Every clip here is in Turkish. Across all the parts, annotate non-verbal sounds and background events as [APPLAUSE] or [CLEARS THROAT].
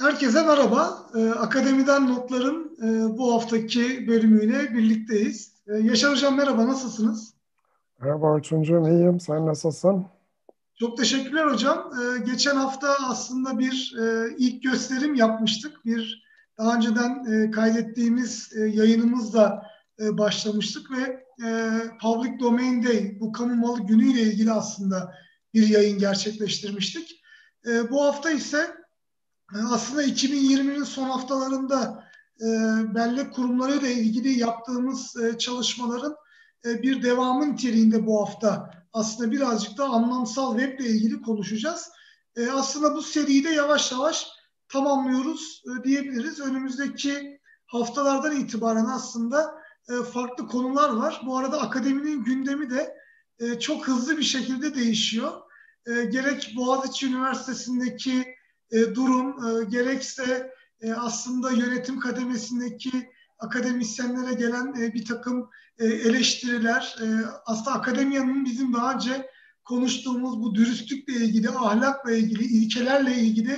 Herkese merhaba. Ee, Akademiden Notlar'ın e, bu haftaki bölümüyle birlikteyiz. Ee, Yaşar Hocam merhaba, nasılsınız? Merhaba Orçuncuğum, iyiyim. Sen nasılsın? Çok teşekkürler hocam. Ee, geçen hafta aslında bir e, ilk gösterim yapmıştık. Bir daha önceden e, kaydettiğimiz e, yayınımızla e, başlamıştık ve e, Public Domain Day, bu kamu malı günüyle ilgili aslında bir yayın gerçekleştirmiştik. E, bu hafta ise aslında 2020'nin son haftalarında e, bellek kurumları ile ilgili yaptığımız e, çalışmaların e, bir devamın niteliğinde bu hafta aslında birazcık da anlamsal web ile ilgili konuşacağız. E, aslında bu seriyi de yavaş yavaş tamamlıyoruz e, diyebiliriz. Önümüzdeki haftalardan itibaren aslında e, farklı konular var. Bu arada akademinin gündemi de e, çok hızlı bir şekilde değişiyor. E, gerek Boğaziçi Üniversitesi'ndeki e, durum e, gerekse e, aslında yönetim kademesindeki akademisyenlere gelen bir takım eleştiriler aslında akademiyanın bizim daha önce konuştuğumuz bu dürüstlükle ilgili, ahlakla ilgili, ilkelerle ilgili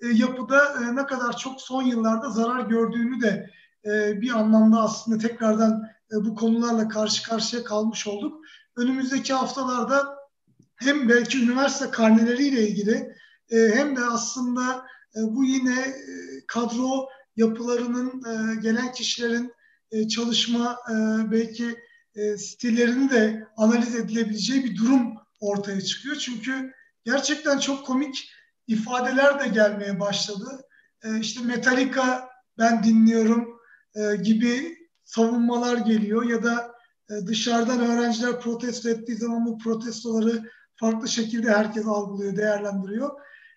e, yapıda ne kadar çok son yıllarda zarar gördüğünü de bir anlamda aslında tekrardan bu konularla karşı karşıya kalmış olduk. Önümüzdeki haftalarda hem belki üniversite karneleriyle ilgili e, hem de aslında e, bu yine e, kadro yapılarının gelen kişilerin çalışma belki stillerini de analiz edilebileceği bir durum ortaya çıkıyor. Çünkü gerçekten çok komik ifadeler de gelmeye başladı. İşte Metallica ben dinliyorum gibi savunmalar geliyor ya da dışarıdan öğrenciler protesto ettiği zaman bu protestoları farklı şekilde herkes algılıyor, değerlendiriyor.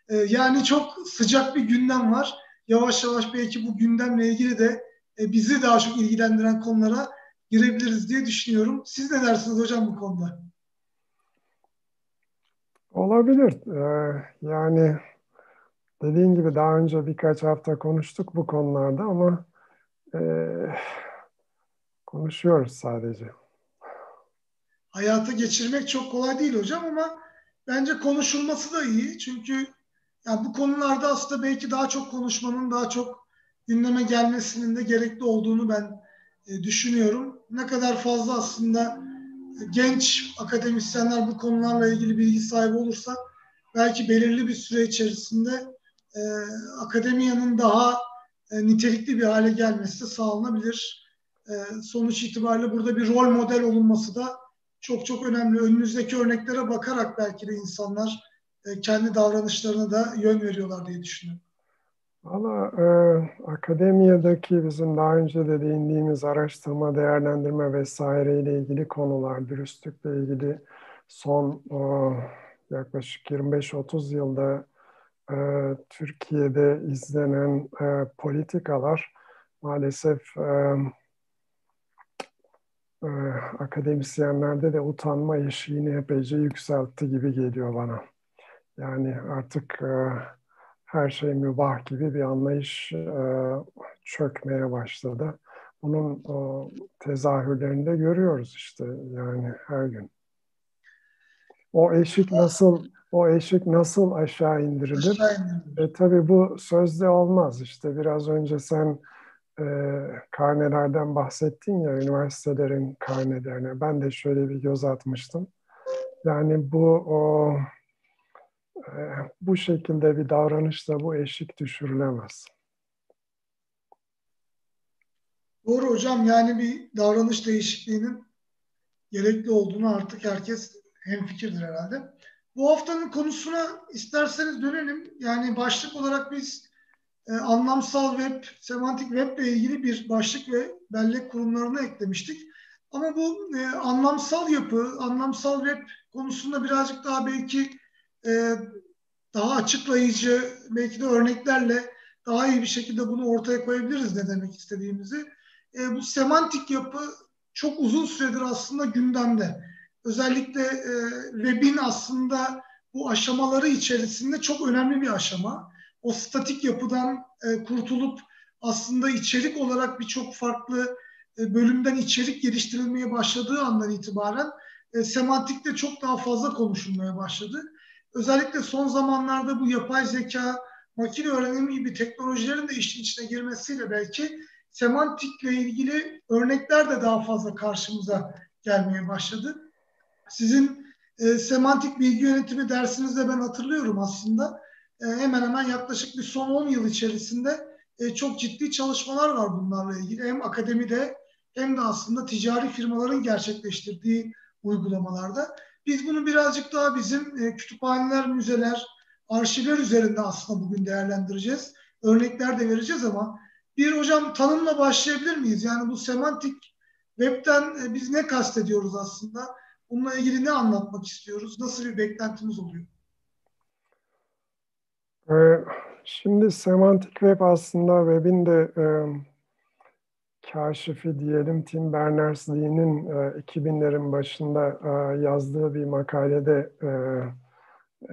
Ee, yani çok sıcak bir gündem var. Yavaş yavaş belki bu gündemle ilgili de e, bizi daha çok ilgilendiren konulara girebiliriz diye düşünüyorum. Siz ne dersiniz hocam bu konuda? Olabilir. Ee, yani dediğin gibi daha önce birkaç hafta konuştuk bu konularda ama e, konuşuyoruz sadece. Hayata geçirmek çok kolay değil hocam ama bence konuşulması da iyi. Çünkü yani bu konularda aslında belki daha çok konuşmanın, daha çok gündeme gelmesinin de gerekli olduğunu ben e, düşünüyorum. Ne kadar fazla aslında genç akademisyenler bu konularla ilgili bilgi sahibi olursa belki belirli bir süre içerisinde e, akademiyanın daha e, nitelikli bir hale gelmesi de sağlanabilir. E, sonuç itibariyle burada bir rol model olunması da çok çok önemli. Önünüzdeki örneklere bakarak belki de insanlar e, kendi davranışlarına da yön veriyorlar diye düşünüyorum. Valla e, akademiyadaki bizim daha önce de değindiğimiz araştırma, değerlendirme vesaire ile ilgili konular, dürüstlükle ilgili son e, yaklaşık 25-30 yılda e, Türkiye'de izlenen e, politikalar maalesef e, e, akademisyenlerde de utanma eşiğini epeyce yükseltti gibi geliyor bana. Yani artık e, her şey mübah gibi bir anlayış e, çökmeye başladı. Bunun o, tezahürlerini de görüyoruz işte yani her gün. O eşik nasıl o eşik nasıl aşağı indirilir? Aşağı indirilir. E, tabii bu sözde olmaz. İşte biraz önce sen e, karnelerden bahsettin ya, üniversitelerin karnelerine. Ben de şöyle bir göz atmıştım. Yani bu o bu şekilde bir davranışla bu eşik düşürülemez. Doğru hocam yani bir davranış değişikliğinin gerekli olduğunu artık herkes hemfikirdir herhalde. Bu haftanın konusuna isterseniz dönelim. Yani başlık olarak biz e, anlamsal web, semantik web ile ilgili bir başlık ve bellek kurumlarına eklemiştik. Ama bu e, anlamsal yapı, anlamsal web konusunda birazcık daha belki e, daha açıklayıcı belki de örneklerle daha iyi bir şekilde bunu ortaya koyabiliriz ne demek istediğimizi. E, bu semantik yapı çok uzun süredir aslında gündemde. Özellikle e, webin aslında bu aşamaları içerisinde çok önemli bir aşama. O statik yapıdan e, kurtulup aslında içerik olarak birçok farklı e, bölümden içerik geliştirilmeye başladığı andan itibaren e, semantikte çok daha fazla konuşulmaya başladı. Özellikle son zamanlarda bu yapay zeka, makine öğrenimi gibi teknolojilerin de işin içine girmesiyle belki semantikle ilgili örnekler de daha fazla karşımıza gelmeye başladı. Sizin e, semantik bilgi yönetimi dersinizde ben hatırlıyorum aslında. E, hemen hemen yaklaşık bir son 10 yıl içerisinde e, çok ciddi çalışmalar var bunlarla ilgili. Hem akademide hem de aslında ticari firmaların gerçekleştirdiği uygulamalarda. Biz bunu birazcık daha bizim e, kütüphaneler, müzeler, arşivler üzerinde aslında bugün değerlendireceğiz. Örnekler de vereceğiz ama bir hocam tanımla başlayabilir miyiz? Yani bu semantik webten e, biz ne kastediyoruz aslında? Bununla ilgili ne anlatmak istiyoruz? Nasıl bir beklentimiz oluyor? Ee, şimdi semantik web aslında webin de e, kaşifi diyelim Tim Berners-Lee'nin e, 2000'lerin başında e, yazdığı bir makalede e,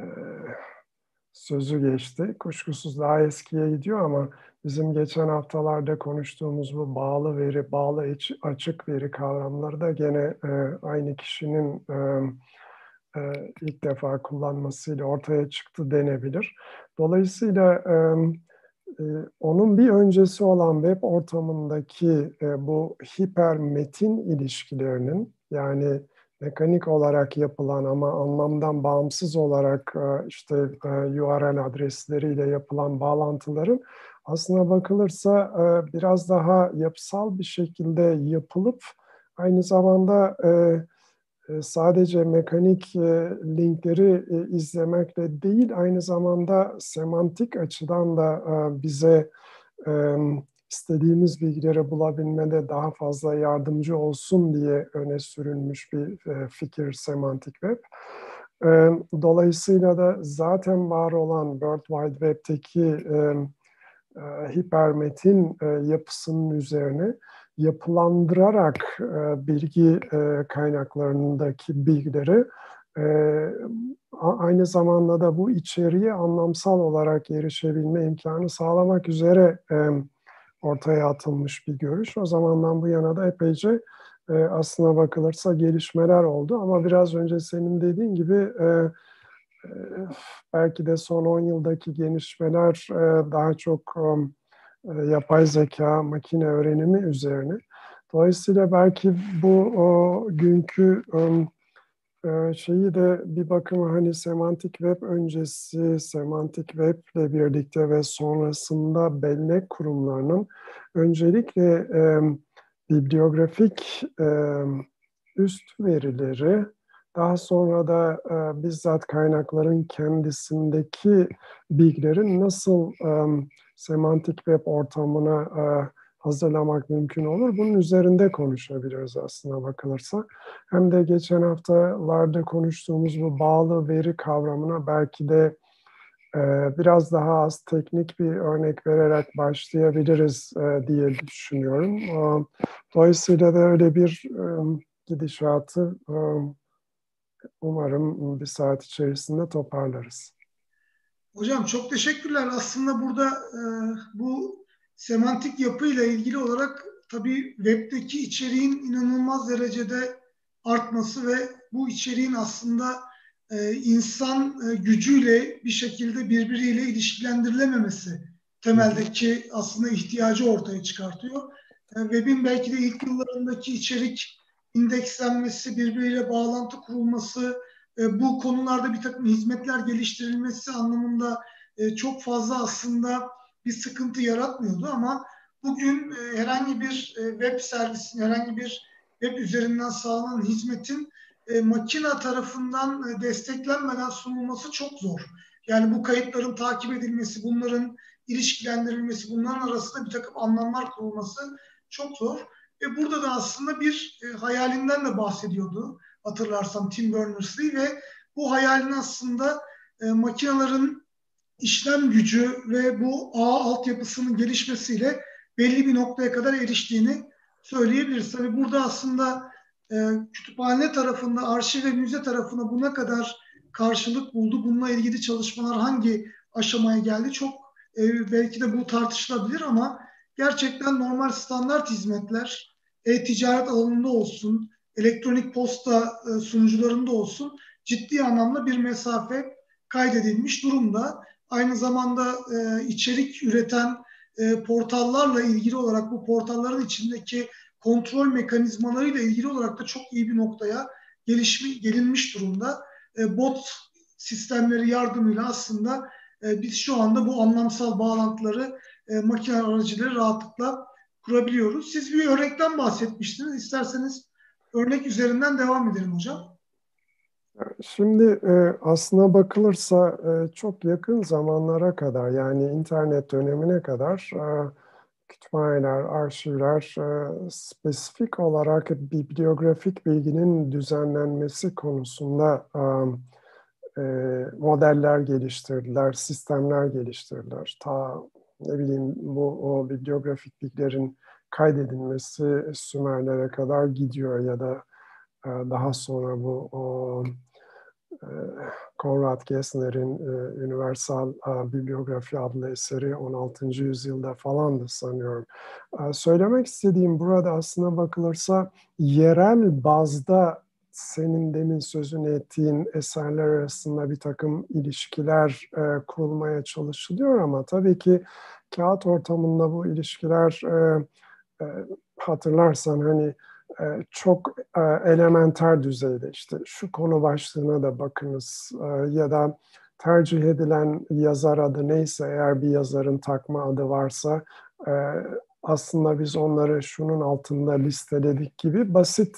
e, sözü geçti. Kuşkusuz daha eskiye gidiyor ama bizim geçen haftalarda konuştuğumuz bu bağlı veri, bağlı açık veri kavramları da gene e, aynı kişinin e, e, ilk defa kullanmasıyla ortaya çıktı denebilir. Dolayısıyla e, e, onun bir öncesi olan web ortamındaki e, bu hipermetin ilişkilerinin yani mekanik olarak yapılan ama anlamdan bağımsız olarak e, işte e, URL adresleriyle yapılan bağlantıların aslına bakılırsa e, biraz daha yapısal bir şekilde yapılıp aynı zamanda sadece mekanik linkleri izlemekle değil aynı zamanda semantik açıdan da bize istediğimiz bilgileri bulabilmede daha fazla yardımcı olsun diye öne sürülmüş bir e, fikir semantik web. E, dolayısıyla da zaten var olan World Wide Web'teki e, hipermetin yapısının üzerine yapılandırarak bilgi kaynaklarındaki bilgileri aynı zamanda da bu içeriğe anlamsal olarak erişebilme imkanı sağlamak üzere ortaya atılmış bir görüş. O zamandan bu yana da epeyce e, aslına bakılırsa gelişmeler oldu. Ama biraz önce senin dediğin gibi e, e, belki de son 10 yıldaki gelişmeler e, daha çok e, yapay zeka, makine öğrenimi üzerine. Dolayısıyla belki bu o, günkü ee, şeyi de bir bakıma hani semantik web öncesi, semantik web ile birlikte ve sonrasında bellek kurumlarının öncelikle e, bibliografik e, üst verileri, daha sonra da e, bizzat kaynakların kendisindeki bilgilerin nasıl e, semantik web ortamına e, hazırlamak mümkün olur. Bunun üzerinde konuşabiliriz aslında bakılırsa. Hem de geçen haftalarda konuştuğumuz bu bağlı veri kavramına belki de e, biraz daha az teknik bir örnek vererek başlayabiliriz e, diye düşünüyorum. E, dolayısıyla da öyle bir e, gidişatı e, umarım bir saat içerisinde toparlarız. Hocam çok teşekkürler. Aslında burada e, bu semantik yapıyla ilgili olarak tabii webdeki içeriğin inanılmaz derecede artması ve bu içeriğin aslında e, insan e, gücüyle bir şekilde birbiriyle ilişkilendirilememesi temeldeki aslında ihtiyacı ortaya çıkartıyor. E, web'in belki de ilk yıllarındaki içerik indekslenmesi, birbiriyle bağlantı kurulması, e, bu konularda bir takım hizmetler geliştirilmesi anlamında e, çok fazla aslında bir sıkıntı yaratmıyordu ama bugün e, herhangi bir web servisin, herhangi bir web üzerinden sağlanan hizmetin makina tarafından desteklenmeden sunulması çok zor. Yani bu kayıtların takip edilmesi, bunların ilişkilendirilmesi, bunların arasında bir takım anlamlar kurulması çok zor. Ve burada da aslında bir hayalinden de bahsediyordu hatırlarsam Tim Berners-Lee ve bu hayalin aslında e, makinelerin işlem gücü ve bu ağ altyapısının gelişmesiyle belli bir noktaya kadar eriştiğini söyleyebiliriz. Tabii burada aslında e, kütüphane tarafında, arşiv ve müze tarafında bu ne kadar karşılık buldu, bununla ilgili çalışmalar hangi aşamaya geldi çok e, belki de bu tartışılabilir ama gerçekten normal standart hizmetler e-ticaret alanında olsun, elektronik posta e, sunucularında olsun ciddi anlamda bir mesafe kaydedilmiş durumda. aynı zamanda e, içerik üreten e, portallarla ilgili olarak bu portalların içindeki kontrol mekanizmalarıyla ilgili olarak da çok iyi bir noktaya gelişmi, gelinmiş durumda. E, bot sistemleri yardımıyla aslında biz şu anda bu anlamsal bağlantıları makine aracıları rahatlıkla kurabiliyoruz. Siz bir örnekten bahsetmiştiniz. İsterseniz örnek üzerinden devam edelim hocam. Şimdi e, aslına bakılırsa e, çok yakın zamanlara kadar yani internet dönemine kadar e, kütüphaneler, arşivler spesifik olarak bibliografik bilginin düzenlenmesi konusunda modeller geliştirdiler, sistemler geliştirdiler. Ta ne bileyim bu o bibliografik bilgilerin kaydedilmesi Sümerlere kadar gidiyor ya da daha sonra bu o Konrad Gessner'in e, Universal e, Bibliografi adlı eseri 16. yüzyılda falandı sanıyorum. E, söylemek istediğim burada aslına bakılırsa yerel bazda senin demin sözünü ettiğin eserler arasında bir takım ilişkiler e, kurulmaya çalışılıyor ama tabii ki kağıt ortamında bu ilişkiler e, e, hatırlarsan hani e, çok e, elementer düzeyde işte şu konu başlığına da bakınız e, ya da tercih edilen yazar adı neyse eğer bir yazarın takma adı varsa aslında biz onları şunun altında listeledik gibi basit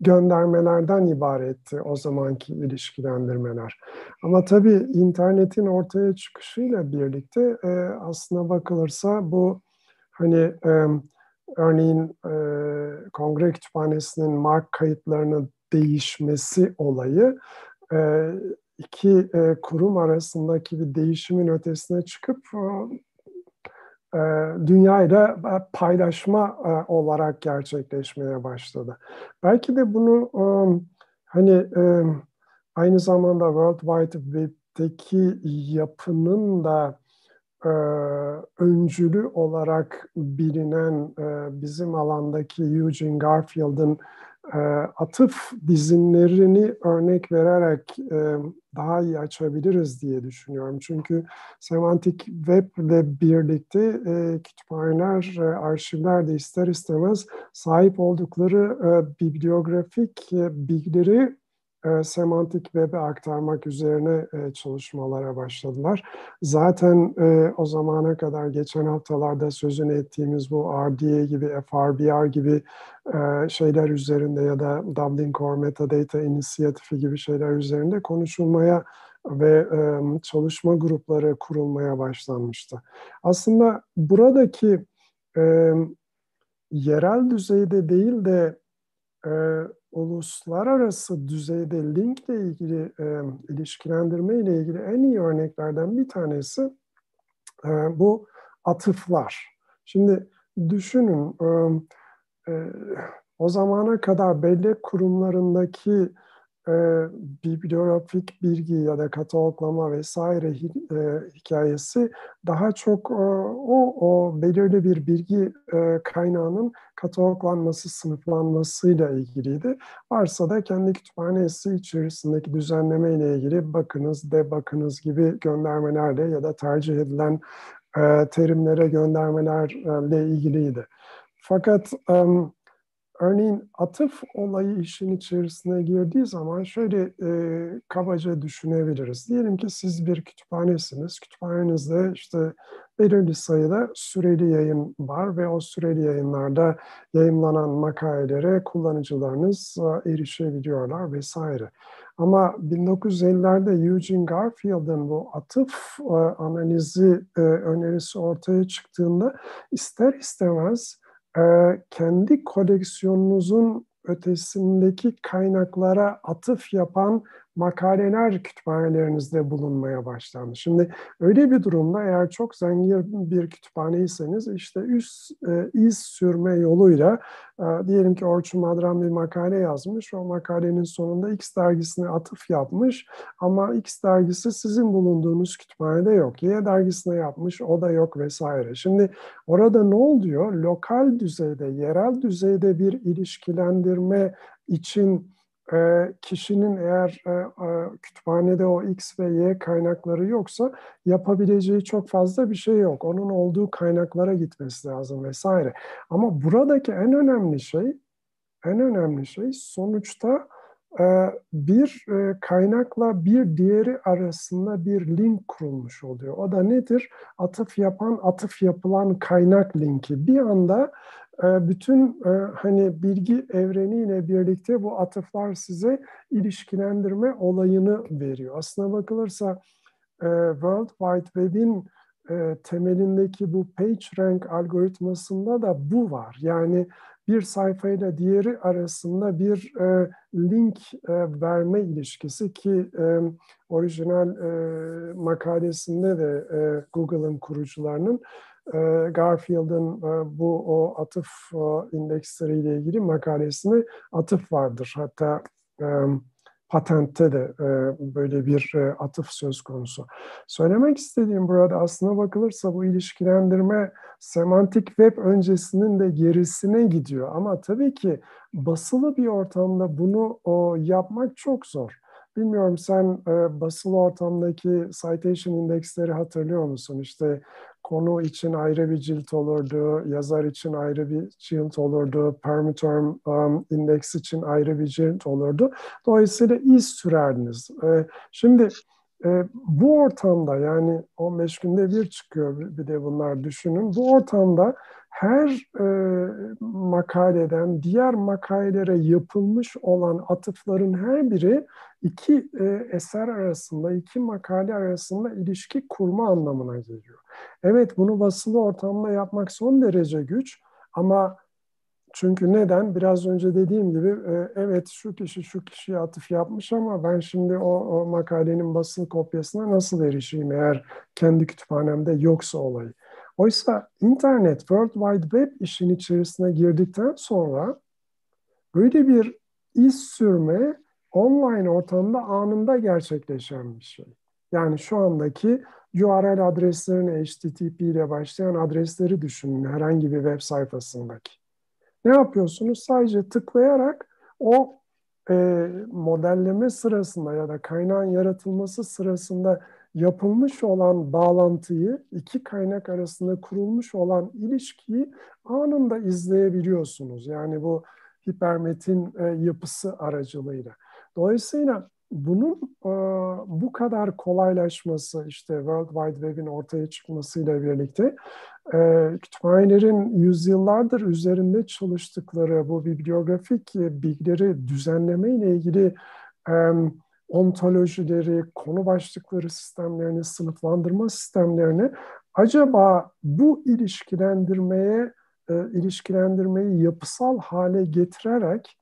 göndermelerden ibaretti o zamanki ilişkilendirmeler. Ama tabii internetin ortaya çıkışıyla birlikte aslına bakılırsa bu hani örneğin e, Kongre Kütüphanesi'nin mark kayıtlarının değişmesi olayı e, iki e, kurum arasındaki bir değişimin ötesine çıkıp e, dünyayla paylaşma e, olarak gerçekleşmeye başladı. Belki de bunu e, hani e, aynı zamanda World Wide Web'deki yapının da e, öncülü olarak bilinen e, bizim alandaki Eugene Garfield'ın e, atıf dizinlerini örnek vererek e, daha iyi açabiliriz diye düşünüyorum. Çünkü semantik web ile birlikte e, kütüphaneler, e, arşivler de ister istemez sahip oldukları e, bibliografik e, bilgileri e, semantik web'e aktarmak üzerine e, çalışmalara başladılar. Zaten e, o zamana kadar geçen haftalarda sözünü ettiğimiz bu RDA gibi, FRBR gibi e, şeyler üzerinde ya da Dublin Core Metadata inisiyatifi gibi şeyler üzerinde konuşulmaya ve e, çalışma grupları kurulmaya başlanmıştı. Aslında buradaki e, yerel düzeyde değil de e, uluslararası düzeyde linkle ilgili e, ilişkilendirme ile ilgili en iyi örneklerden bir tanesi e, bu atıflar. Şimdi düşünün e, e, o zamana kadar bellek kurumlarındaki e, bibliografik bilgi ya da kataloglama vesaire e, hikayesi daha çok e, o, o belirli bir bilgi e, kaynağının kataloglanması, sınıflanmasıyla ilgiliydi. Varsa da kendi kütüphanesi içerisindeki düzenleme ile ilgili bakınız, de bakınız gibi göndermelerle ya da tercih edilen e, terimlere göndermelerle ilgiliydi. Fakat um, Örneğin atıf olayı işin içerisine girdiği zaman şöyle e, kabaca düşünebiliriz. Diyelim ki siz bir kütüphanesiniz. Kütüphanenizde işte belirli sayıda süreli yayın var ve o süreli yayınlarda yayınlanan makalelere kullanıcılarınız erişebiliyorlar vesaire. Ama 1950'lerde Eugene Garfield'ın bu atıf analizi e, önerisi ortaya çıktığında ister istemez kendi koleksiyonunuzun ötesindeki kaynaklara atıf yapan makaleler kütüphanelerinizde bulunmaya başlandı. Şimdi öyle bir durumda eğer çok zengin bir kütüphaneyseniz işte üst e, iz sürme yoluyla e, diyelim ki Orçun Madran bir makale yazmış. O makalenin sonunda X dergisine atıf yapmış ama X dergisi sizin bulunduğunuz kütüphanede yok. Y dergisine yapmış o da yok vesaire. Şimdi orada ne oluyor? Lokal düzeyde, yerel düzeyde bir ilişkilendirme için e, kişinin eğer e, e, kütüphanede o X ve Y kaynakları yoksa yapabileceği çok fazla bir şey yok. Onun olduğu kaynaklara gitmesi lazım vesaire. Ama buradaki en önemli şey, en önemli şey sonuçta bir kaynakla bir diğeri arasında bir link kurulmuş oluyor. O da nedir? Atıf yapan, atıf yapılan kaynak linki. Bir anda bütün hani bilgi evreniyle birlikte bu atıflar size ilişkilendirme olayını veriyor. Aslına bakılırsa World Wide Web'in temelindeki bu PageRank algoritmasında da bu var. Yani bir sayfayla diğeri arasında bir e, link e, verme ilişkisi ki e, orijinal e, makalesinde de e, Google'ın kurucularının e, Garfield'ın e, bu o atıf indeksleriyle ilgili makalesine atıf vardır. Hatta e, patentte de e, böyle bir atıf söz konusu. Söylemek istediğim burada aslına bakılırsa bu ilişkilendirme semantik web öncesinin de gerisine gidiyor. Ama tabii ki basılı bir ortamda bunu yapmak çok zor. Bilmiyorum sen e, basılı ortamdaki citation indeksleri hatırlıyor musun? İşte konu için ayrı bir cilt olurdu, yazar için ayrı bir cilt olurdu, permuterm um, indeks için ayrı bir cilt olurdu. Dolayısıyla iz sürerdiniz. E, şimdi e, bu ortamda yani 15 günde bir çıkıyor bir de bunlar düşünün. Bu ortamda her e, makaleden diğer makalelere yapılmış olan atıfların her biri iki e, eser arasında, iki makale arasında ilişki kurma anlamına geliyor. Evet bunu basılı ortamda yapmak son derece güç ama çünkü neden? Biraz önce dediğim gibi e, evet şu kişi şu kişiye atıf yapmış ama ben şimdi o, o makalenin basılı kopyasına nasıl erişeyim eğer kendi kütüphanemde yoksa olayı. Oysa internet, World Wide Web işin içerisine girdikten sonra böyle bir iz sürme online ortamda anında gerçekleşen bir şey. Yani şu andaki URL adreslerini HTTP ile başlayan adresleri düşünün herhangi bir web sayfasındaki. Ne yapıyorsunuz? Sadece tıklayarak o e, modelleme sırasında ya da kaynağın yaratılması sırasında yapılmış olan bağlantıyı, iki kaynak arasında kurulmuş olan ilişkiyi anında izleyebiliyorsunuz. Yani bu hipermetin e, yapısı aracılığıyla. Dolayısıyla bunun e, bu kadar kolaylaşması işte World Wide Web'in ortaya çıkmasıyla birlikte e, kütüphanelerin yüzyıllardır üzerinde çalıştıkları bu bibliografik bilgileri düzenleme ile ilgili e, ontolojileri, konu başlıkları sistemlerini, sınıflandırma sistemlerini acaba bu ilişkilendirmeye e, ilişkilendirmeyi yapısal hale getirerek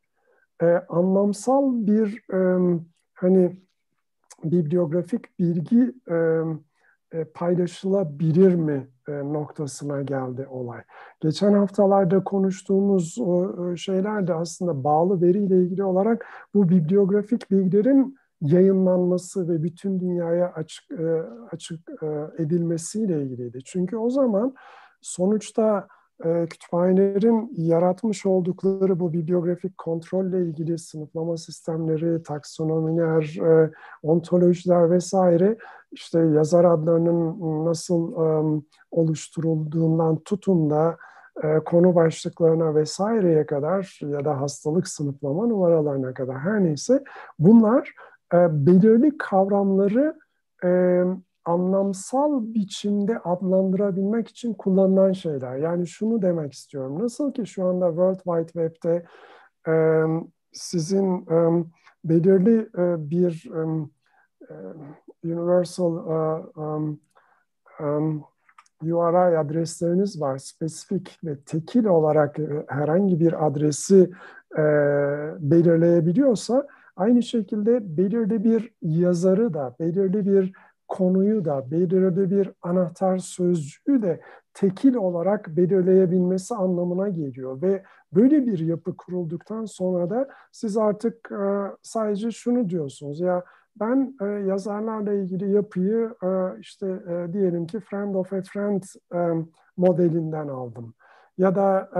e, anlamsal bir e, hani bibliografik bilgi e, e, paylaşılabilir mi e, noktasına geldi olay. Geçen haftalarda konuştuğumuz o şeyler de aslında bağlı veriyle ilgili olarak bu bibliografik bilgilerin yayınlanması ve bütün dünyaya açık e, açık e, edilmesiyle ilgiliydi. Çünkü o zaman sonuçta e, kütüphanelerin yaratmış oldukları bu bibliografik kontrolle ilgili sınıflama sistemleri, taksonomiler, ontolojiler vesaire işte yazar adlarının nasıl oluşturulduğundan tutun da konu başlıklarına vesaireye kadar ya da hastalık sınıflama numaralarına kadar her neyse bunlar e, belirli kavramları e, anlamsal biçimde adlandırabilmek için kullanılan şeyler. Yani şunu demek istiyorum. Nasıl ki şu anda World Wide Web'de e, sizin e, belirli e, bir e, universal e, um, um, URI adresleriniz var. Spesifik ve tekil olarak herhangi bir adresi e, belirleyebiliyorsa aynı şekilde belirli bir yazarı da, belirli bir konuyu da belirli bir anahtar sözcüğü de tekil olarak belirleyebilmesi anlamına geliyor. Ve böyle bir yapı kurulduktan sonra da siz artık e, sadece şunu diyorsunuz ya ben e, yazarlarla ilgili yapıyı e, işte diyelim ki friend of a friend modelinden aldım. Ya da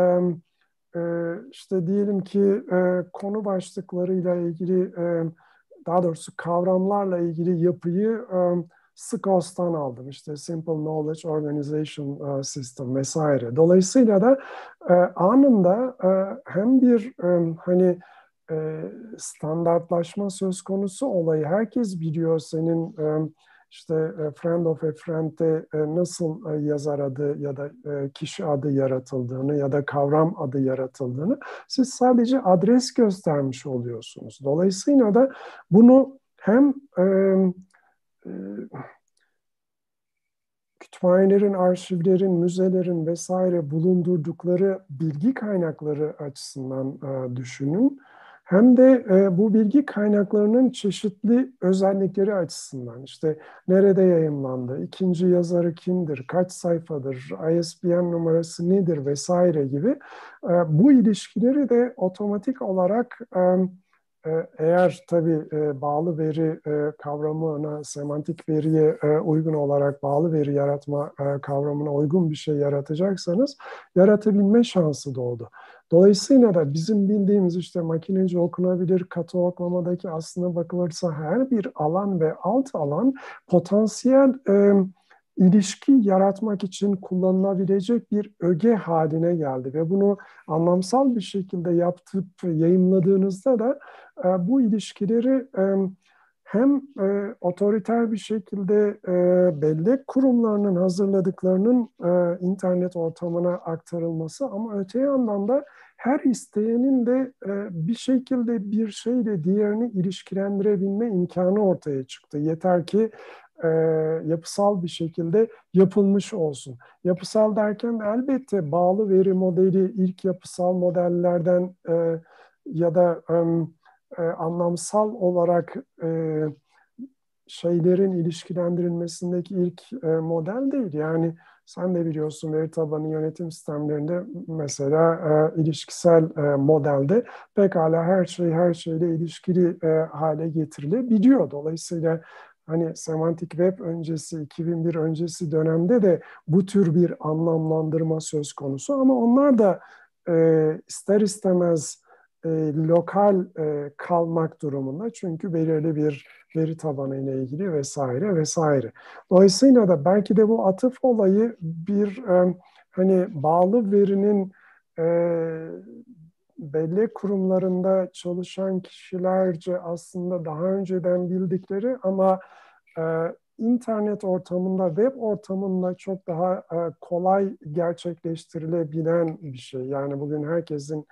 işte diyelim ki konu başlıklarıyla ilgili daha doğrusu kavramlarla ilgili yapıyı SCOS'tan aldım. İşte Simple Knowledge Organization System vesaire. Dolayısıyla da anında hem bir hani standartlaşma söz konusu olayı herkes biliyor senin işte e, Friend of a Friend'de e, nasıl e, yazar adı ya da kişi adı yaratıldığını ya da kavram adı yaratıldığını siz sadece adres göstermiş oluyorsunuz. Dolayısıyla da bunu hem kütüphanelerin, arşivlerin, müzelerin vesaire bulundurdukları bilgi kaynakları açısından düşünün hem de e, bu bilgi kaynaklarının çeşitli özellikleri açısından işte nerede yayınlandı, ikinci yazarı kimdir, kaç sayfadır, ISBN numarası nedir vesaire gibi e, bu ilişkileri de otomatik olarak e, eğer tabii e, bağlı veri e, kavramına, semantik veriye uygun olarak bağlı veri yaratma kavramına uygun bir şey yaratacaksanız yaratabilme şansı doğdu. Dolayısıyla da bizim bildiğimiz işte makineci okunabilir, katı oklamadaki aslına bakılırsa her bir alan ve alt alan potansiyel e, ilişki yaratmak için kullanılabilecek bir öge haline geldi ve bunu anlamsal bir şekilde yaptıp yayınladığınızda da e, bu ilişkileri e, hem e, otoriter bir şekilde e, bellek kurumlarının hazırladıklarının e, internet ortamına aktarılması ama öte yandan da her isteyenin de e, bir şekilde bir şeyle diğerini ilişkilendirebilme imkanı ortaya çıktı. Yeter ki e, yapısal bir şekilde yapılmış olsun. Yapısal derken elbette bağlı veri modeli ilk yapısal modellerden e, ya da e, anlamsal olarak e, şeylerin ilişkilendirilmesindeki ilk e, model değil. Yani sen de biliyorsun veri tabanı yönetim sistemlerinde mesela e, ilişkisel e, modelde pekala her şey her şeyle ilişkili e, hale getirilebiliyor. Dolayısıyla hani semantik web öncesi 2001 öncesi dönemde de bu tür bir anlamlandırma söz konusu ama onlar da e, ister istemez e, lokal e, kalmak durumunda çünkü belirli bir veri tabanı ile ilgili vesaire vesaire. Dolayısıyla da belki de bu atıf olayı bir e, hani bağlı verinin e, belli kurumlarında çalışan kişilerce aslında daha önceden bildikleri ama e, internet ortamında, web ortamında çok daha e, kolay gerçekleştirilebilen bir şey. Yani bugün herkesin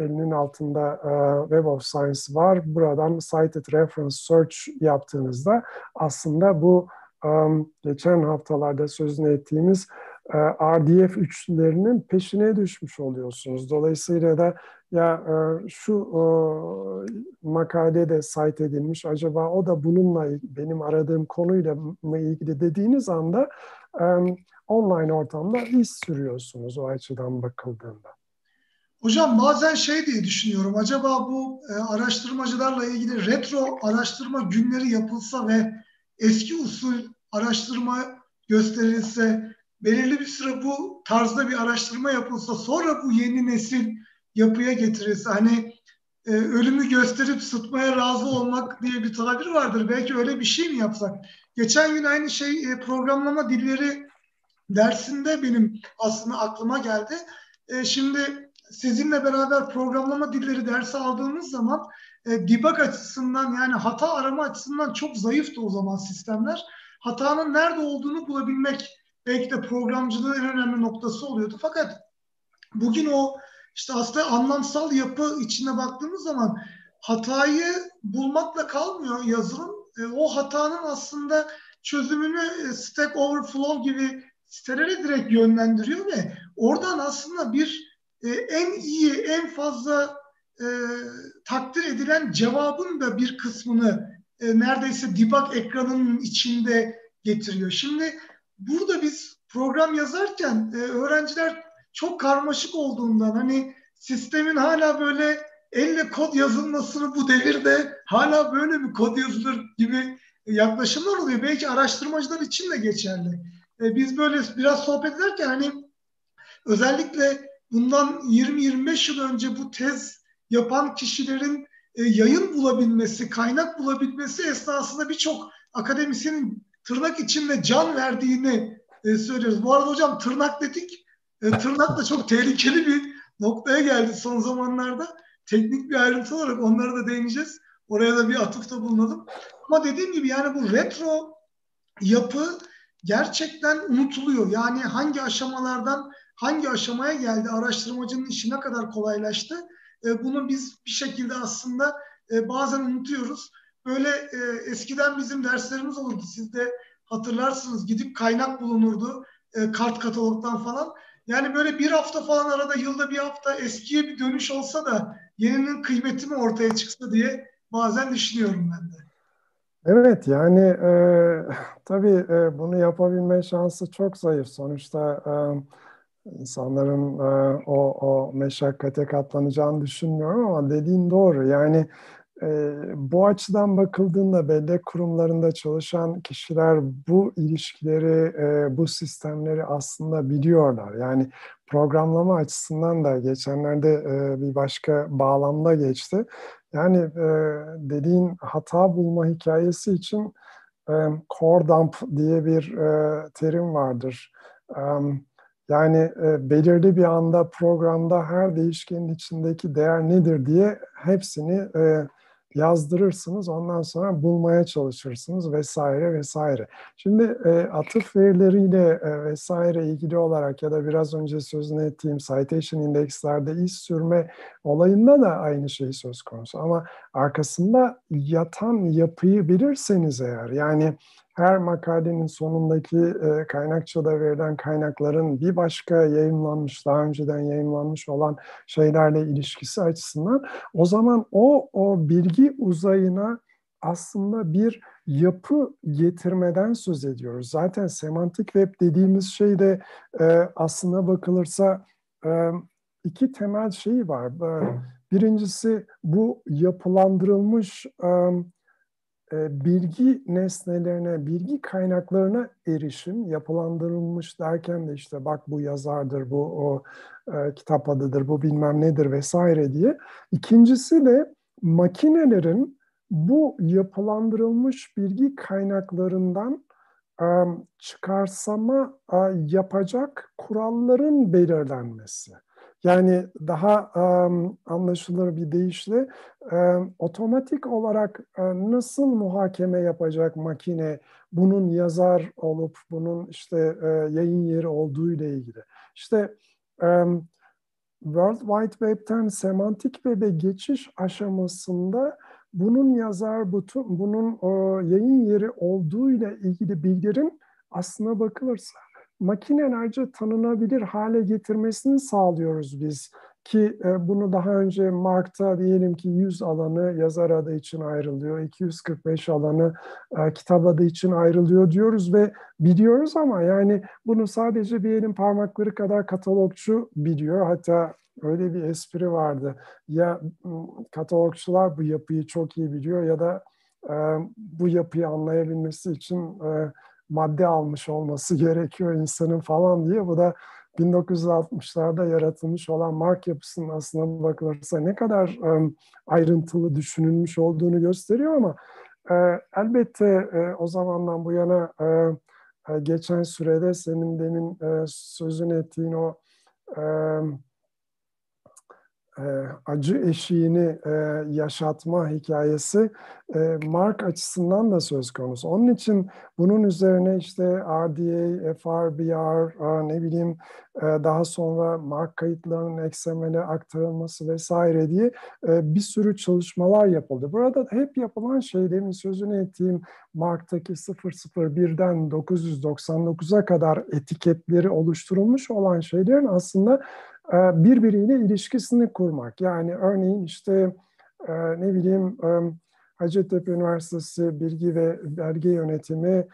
elinin altında e, Web of Science var. Buradan Cited Reference Search yaptığınızda aslında bu um, geçen haftalarda sözünü ettiğimiz e, RDF üçlerinin peşine düşmüş oluyorsunuz. Dolayısıyla da ya e, şu e, makalede cite edilmiş acaba o da bununla benim aradığım konuyla mı ilgili dediğiniz anda e, online ortamda iz sürüyorsunuz o açıdan bakıldığında. Hocam bazen şey diye düşünüyorum. Acaba bu e, araştırmacılarla ilgili retro araştırma günleri yapılsa ve eski usul araştırma gösterilse, belirli bir süre bu tarzda bir araştırma yapılsa, sonra bu yeni nesil yapıya getirilse, hani e, ölümü gösterip sıtmaya razı olmak diye bir tabir vardır. Belki öyle bir şey mi yapsak? Geçen gün aynı şey e, programlama dilleri dersinde benim aslında aklıma geldi. E, şimdi sizinle beraber programlama dilleri dersi aldığımız zaman e, debug açısından yani hata arama açısından çok zayıftı o zaman sistemler. Hatanın nerede olduğunu bulabilmek belki de programcılığın en önemli noktası oluyordu. Fakat bugün o işte aslında anlamsal yapı içine baktığımız zaman hatayı bulmakla kalmıyor yazılım. E, o hatanın aslında çözümünü e, Stack Overflow gibi sitelere direkt yönlendiriyor ve oradan aslında bir e, en iyi, en fazla e, takdir edilen cevabın da bir kısmını e, neredeyse debug ekranının içinde getiriyor. Şimdi burada biz program yazarken e, öğrenciler çok karmaşık olduğundan hani sistemin hala böyle elle kod yazılmasını bu devirde hala böyle mi kod yazılır gibi yaklaşımlar oluyor. Belki araştırmacılar için de geçerli. E, biz böyle biraz sohbet ederken hani özellikle bundan 20-25 yıl önce bu tez yapan kişilerin e, yayın bulabilmesi, kaynak bulabilmesi esnasında birçok akademisyenin tırnak içinde can verdiğini e, söylüyoruz. Bu arada hocam tırnak dedik. E, tırnak da çok tehlikeli bir noktaya geldi son zamanlarda. Teknik bir ayrıntı olarak onlara da değineceğiz. Oraya da bir atıfta bulunalım. Ama dediğim gibi yani bu retro yapı gerçekten unutuluyor. Yani hangi aşamalardan hangi aşamaya geldi, araştırmacının işi ne kadar kolaylaştı. E, bunu biz bir şekilde aslında e, bazen unutuyoruz. Böyle e, eskiden bizim derslerimiz olurdu. Siz de hatırlarsınız gidip kaynak bulunurdu e, kart katalogdan falan. Yani böyle bir hafta falan arada yılda bir hafta eskiye bir dönüş olsa da yeninin kıymeti mi ortaya çıksa diye bazen düşünüyorum ben de. Evet yani e, tabii e, bunu yapabilme şansı çok zayıf. Sonuçta e, insanların e, o, o meşakkate katlanacağını düşünmüyorum ama dediğin doğru. Yani e, bu açıdan bakıldığında bellek kurumlarında çalışan kişiler bu ilişkileri, e, bu sistemleri aslında biliyorlar. Yani programlama açısından da geçenlerde e, bir başka bağlamda geçti. Yani e, dediğin hata bulma hikayesi için e, core dump diye bir e, terim vardır. E, yani e, belirli bir anda programda her değişkenin içindeki değer nedir diye hepsini e, yazdırırsınız. Ondan sonra bulmaya çalışırsınız vesaire vesaire. Şimdi e, atıf verileriyle e, vesaire ilgili olarak ya da biraz önce sözünü ettiğim citation indekslerde iz sürme olayında da aynı şey söz konusu. Ama arkasında yatan yapıyı bilirseniz eğer yani her makalenin sonundaki e, kaynakçada verilen kaynakların bir başka yayınlanmış, daha önceden yayınlanmış olan şeylerle ilişkisi açısından o zaman o, o bilgi uzayına aslında bir yapı getirmeden söz ediyoruz. Zaten semantik web dediğimiz şey de e, aslına bakılırsa e, iki temel şey var. E, birincisi bu yapılandırılmış e, e, bilgi nesnelerine, bilgi kaynaklarına erişim yapılandırılmış derken de işte bak bu yazardır, bu o e, kitap adıdır, bu bilmem nedir vesaire diye. İkincisi de makinelerin bu yapılandırılmış bilgi kaynaklarından e, çıkarsama e, yapacak kuralların belirlenmesi. Yani daha um, anlaşılır bir deyişle um, otomatik olarak um, nasıl muhakeme yapacak makine bunun yazar olup bunun işte uh, yayın yeri olduğu ile ilgili. İşte um, World Wide Web'ten semantik web'e geçiş aşamasında bunun yazar, bunun o, yayın yeri olduğu ile ilgili bilgilerin aslına bakılırsa makinelerce tanınabilir hale getirmesini sağlıyoruz biz. Ki e, bunu daha önce Mark'ta diyelim ki 100 alanı yazar adı için ayrılıyor, 245 alanı e, kitap adı için ayrılıyor diyoruz ve biliyoruz ama yani bunu sadece bir elin parmakları kadar katalogçu biliyor. Hatta öyle bir espri vardı. Ya katalogçular bu yapıyı çok iyi biliyor ya da e, bu yapıyı anlayabilmesi için madde almış olması [LAUGHS] gerekiyor insanın falan diye. Bu da 1960'larda yaratılmış olan mark yapısının aslına bakılırsa ne kadar ayrıntılı düşünülmüş olduğunu gösteriyor ama elbette o zamandan bu yana geçen sürede senin demin e, sözün ettiğin o acı eşiğini e, yaşatma hikayesi e, Mark açısından da söz konusu. Onun için bunun üzerine işte RDA, FRBR, ne bileyim daha sonra Mark kayıtlarının XML'e aktarılması vesaire diye bir sürü çalışmalar yapıldı. Burada hep yapılan şey demin sözünü ettiğim Mark'taki 001'den 999'a kadar etiketleri oluşturulmuş olan şeylerin aslında e, birbiriyle ilişkisini kurmak. Yani örneğin işte e, ne bileyim e, Hacettepe Üniversitesi Bilgi ve Belge Yönetimi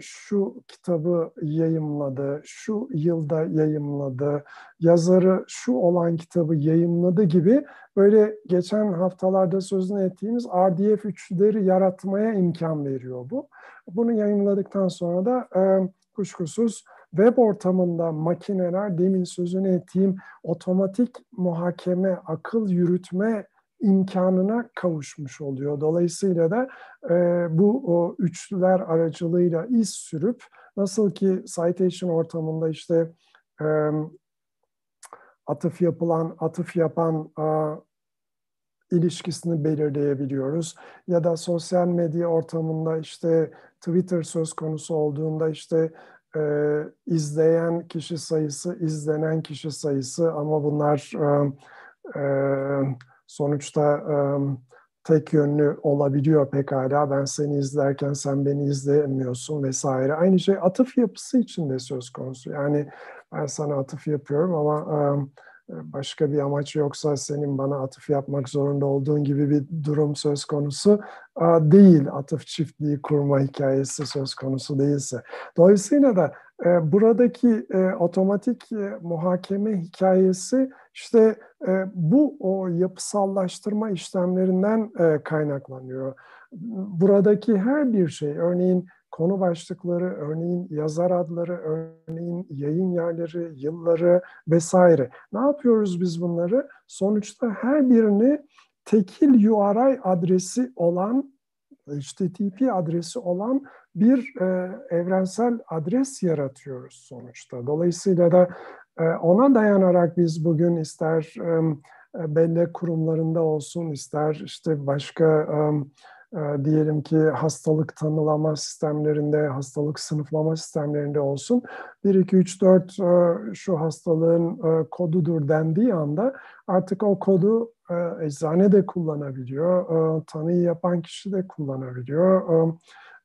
şu kitabı yayımladı, şu yılda yayımladı, yazarı şu olan kitabı yayımladı gibi böyle geçen haftalarda sözünü ettiğimiz RDF3'leri yaratmaya imkan veriyor bu. Bunu yayınladıktan sonra da kuşkusuz web ortamında makineler demin sözünü ettiğim otomatik muhakeme, akıl yürütme imkanına kavuşmuş oluyor. Dolayısıyla da e, bu o üçlüler aracılığıyla iz sürüp nasıl ki citation ortamında işte e, atıf yapılan, atıf yapan e, ilişkisini belirleyebiliyoruz. Ya da sosyal medya ortamında işte Twitter söz konusu olduğunda işte e, izleyen kişi sayısı, izlenen kişi sayısı ama bunlar e, e, sonuçta e, tek yönlü olabiliyor pekala. Ben seni izlerken sen beni izleyemiyorsun vesaire. Aynı şey atıf yapısı için de söz konusu. Yani ben sana atıf yapıyorum ama e, başka bir amaç yoksa senin bana atıf yapmak zorunda olduğun gibi bir durum söz konusu değil. Atıf çiftliği kurma hikayesi söz konusu değilse. Dolayısıyla da e, buradaki e, otomatik e, muhakeme hikayesi işte bu o yapısallaştırma işlemlerinden kaynaklanıyor. Buradaki her bir şey, örneğin konu başlıkları, örneğin yazar adları, örneğin yayın yerleri, yılları vesaire. Ne yapıyoruz biz bunları? Sonuçta her birini tekil URI adresi olan, HTTP adresi olan bir e, evrensel adres yaratıyoruz sonuçta. Dolayısıyla da e, ona dayanarak biz bugün ister e, bellek kurumlarında olsun, ister işte başka e, e, diyelim ki hastalık tanılama sistemlerinde, hastalık sınıflama sistemlerinde olsun 1, 2, 3, 4 e, şu hastalığın e, kodudur dendiği anda artık o kodu e, eczane de kullanabiliyor, e, tanıyı yapan kişi de kullanabiliyor, e,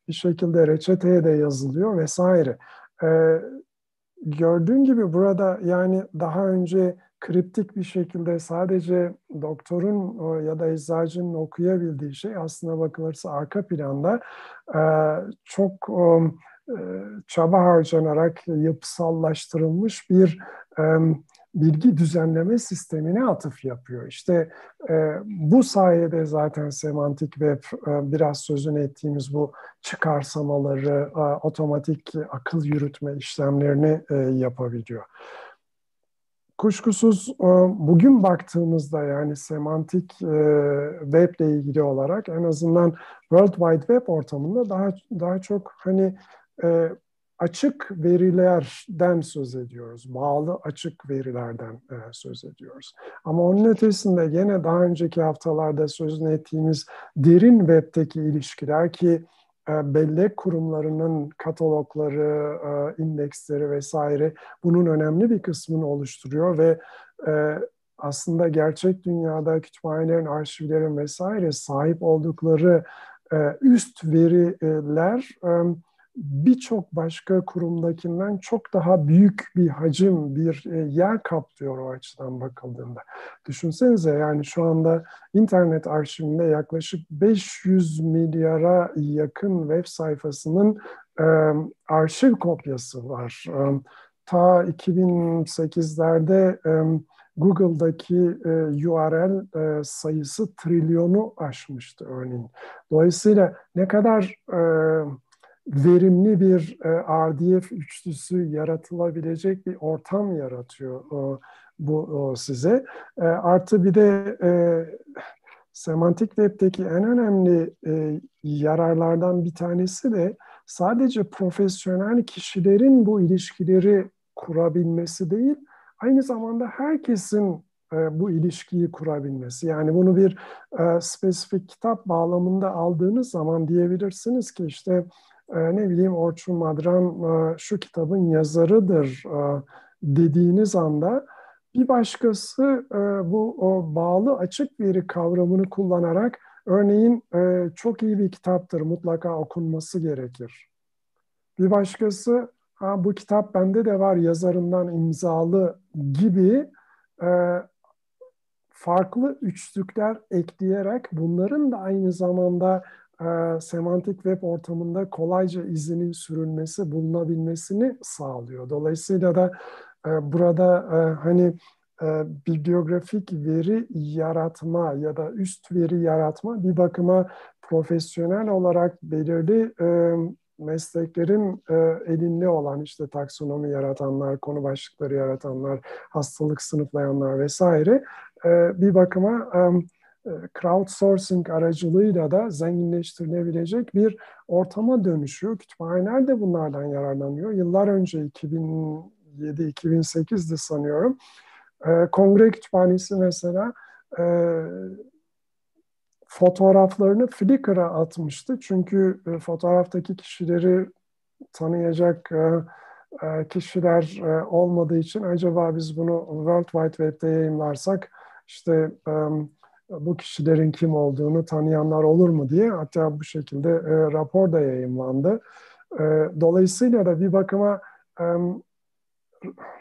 bir şekilde reçeteye de yazılıyor vesaire. E, gördüğün gibi burada yani daha önce kriptik bir şekilde sadece doktorun ya da eczacının okuyabildiği şey aslına bakılırsa arka planda e, çok e, çaba harcanarak yapısallaştırılmış bir bilgi düzenleme sistemine atıf yapıyor. İşte bu sayede zaten semantik web biraz sözünü ettiğimiz bu çıkarsamaları, otomatik akıl yürütme işlemlerini yapabiliyor. Kuşkusuz e, bugün baktığımızda yani semantik e, web ile ilgili olarak en azından World Wide Web ortamında daha daha çok hani e, açık verilerden söz ediyoruz. Bağlı açık verilerden söz ediyoruz. Ama onun ötesinde yine daha önceki haftalarda sözünü ettiğimiz derin webteki ilişkiler ki bellek kurumlarının katalogları, e, indeksleri vesaire bunun önemli bir kısmını oluşturuyor ve e, aslında gerçek dünyada kütüphanelerin, arşivlerin vesaire sahip oldukları üst veriler birçok başka kurumdakinden çok daha büyük bir hacim, bir e, yer kaplıyor o açıdan bakıldığında. Düşünsenize yani şu anda internet arşivinde yaklaşık 500 milyara yakın web sayfasının arşiv kopyası var. Ta 2008'lerde e, Google'daki URL sayısı trilyonu aşmıştı örneğin. Dolayısıyla ne kadar verimli bir e, RDF üçlüsü yaratılabilecek bir ortam yaratıyor bu size. E, artı bir de e, semantik web'teki en önemli yararlardan bir tanesi de sadece profesyonel kişilerin bu ilişkileri kurabilmesi değil, aynı zamanda herkesin bu ilişkiyi kurabilmesi. Yani bunu bir spesifik kitap bağlamında aldığınız zaman diyebilirsiniz ki işte e, ne bileyim Orçun Madran e, şu kitabın yazarıdır e, dediğiniz anda bir başkası bu o bağlı açık veri kavramını kullanarak örneğin çok iyi bir kitaptır mutlaka okunması gerekir. Bir başkası ha bu kitap bende de var yazarından imzalı gibi farklı üçlükler ekleyerek bunların da aynı zamanda e, semantik web ortamında kolayca izinin sürülmesi, bulunabilmesini sağlıyor. Dolayısıyla da e, burada e, hani e, bibliografik veri yaratma ya da üst veri yaratma bir bakıma profesyonel olarak belirli e, mesleklerin e, elinde olan işte taksonomi yaratanlar, konu başlıkları yaratanlar, hastalık sınıflayanlar vesaire e, bir bakıma e, crowdsourcing aracılığıyla da zenginleştirilebilecek bir ortama dönüşüyor. Kütüphaneler de bunlardan yararlanıyor. Yıllar önce 2007-2008'de sanıyorum. Kongre Kütüphanesi mesela fotoğraflarını Flickr'a atmıştı. Çünkü e, fotoğraftaki kişileri tanıyacak e, e, kişiler olmadığı için acaba biz bunu World Wide Web'de yayınlarsak işte bu kişilerin kim olduğunu tanıyanlar olur mu diye hatta bu şekilde rapor da yayınlandı. Dolayısıyla da bir bakıma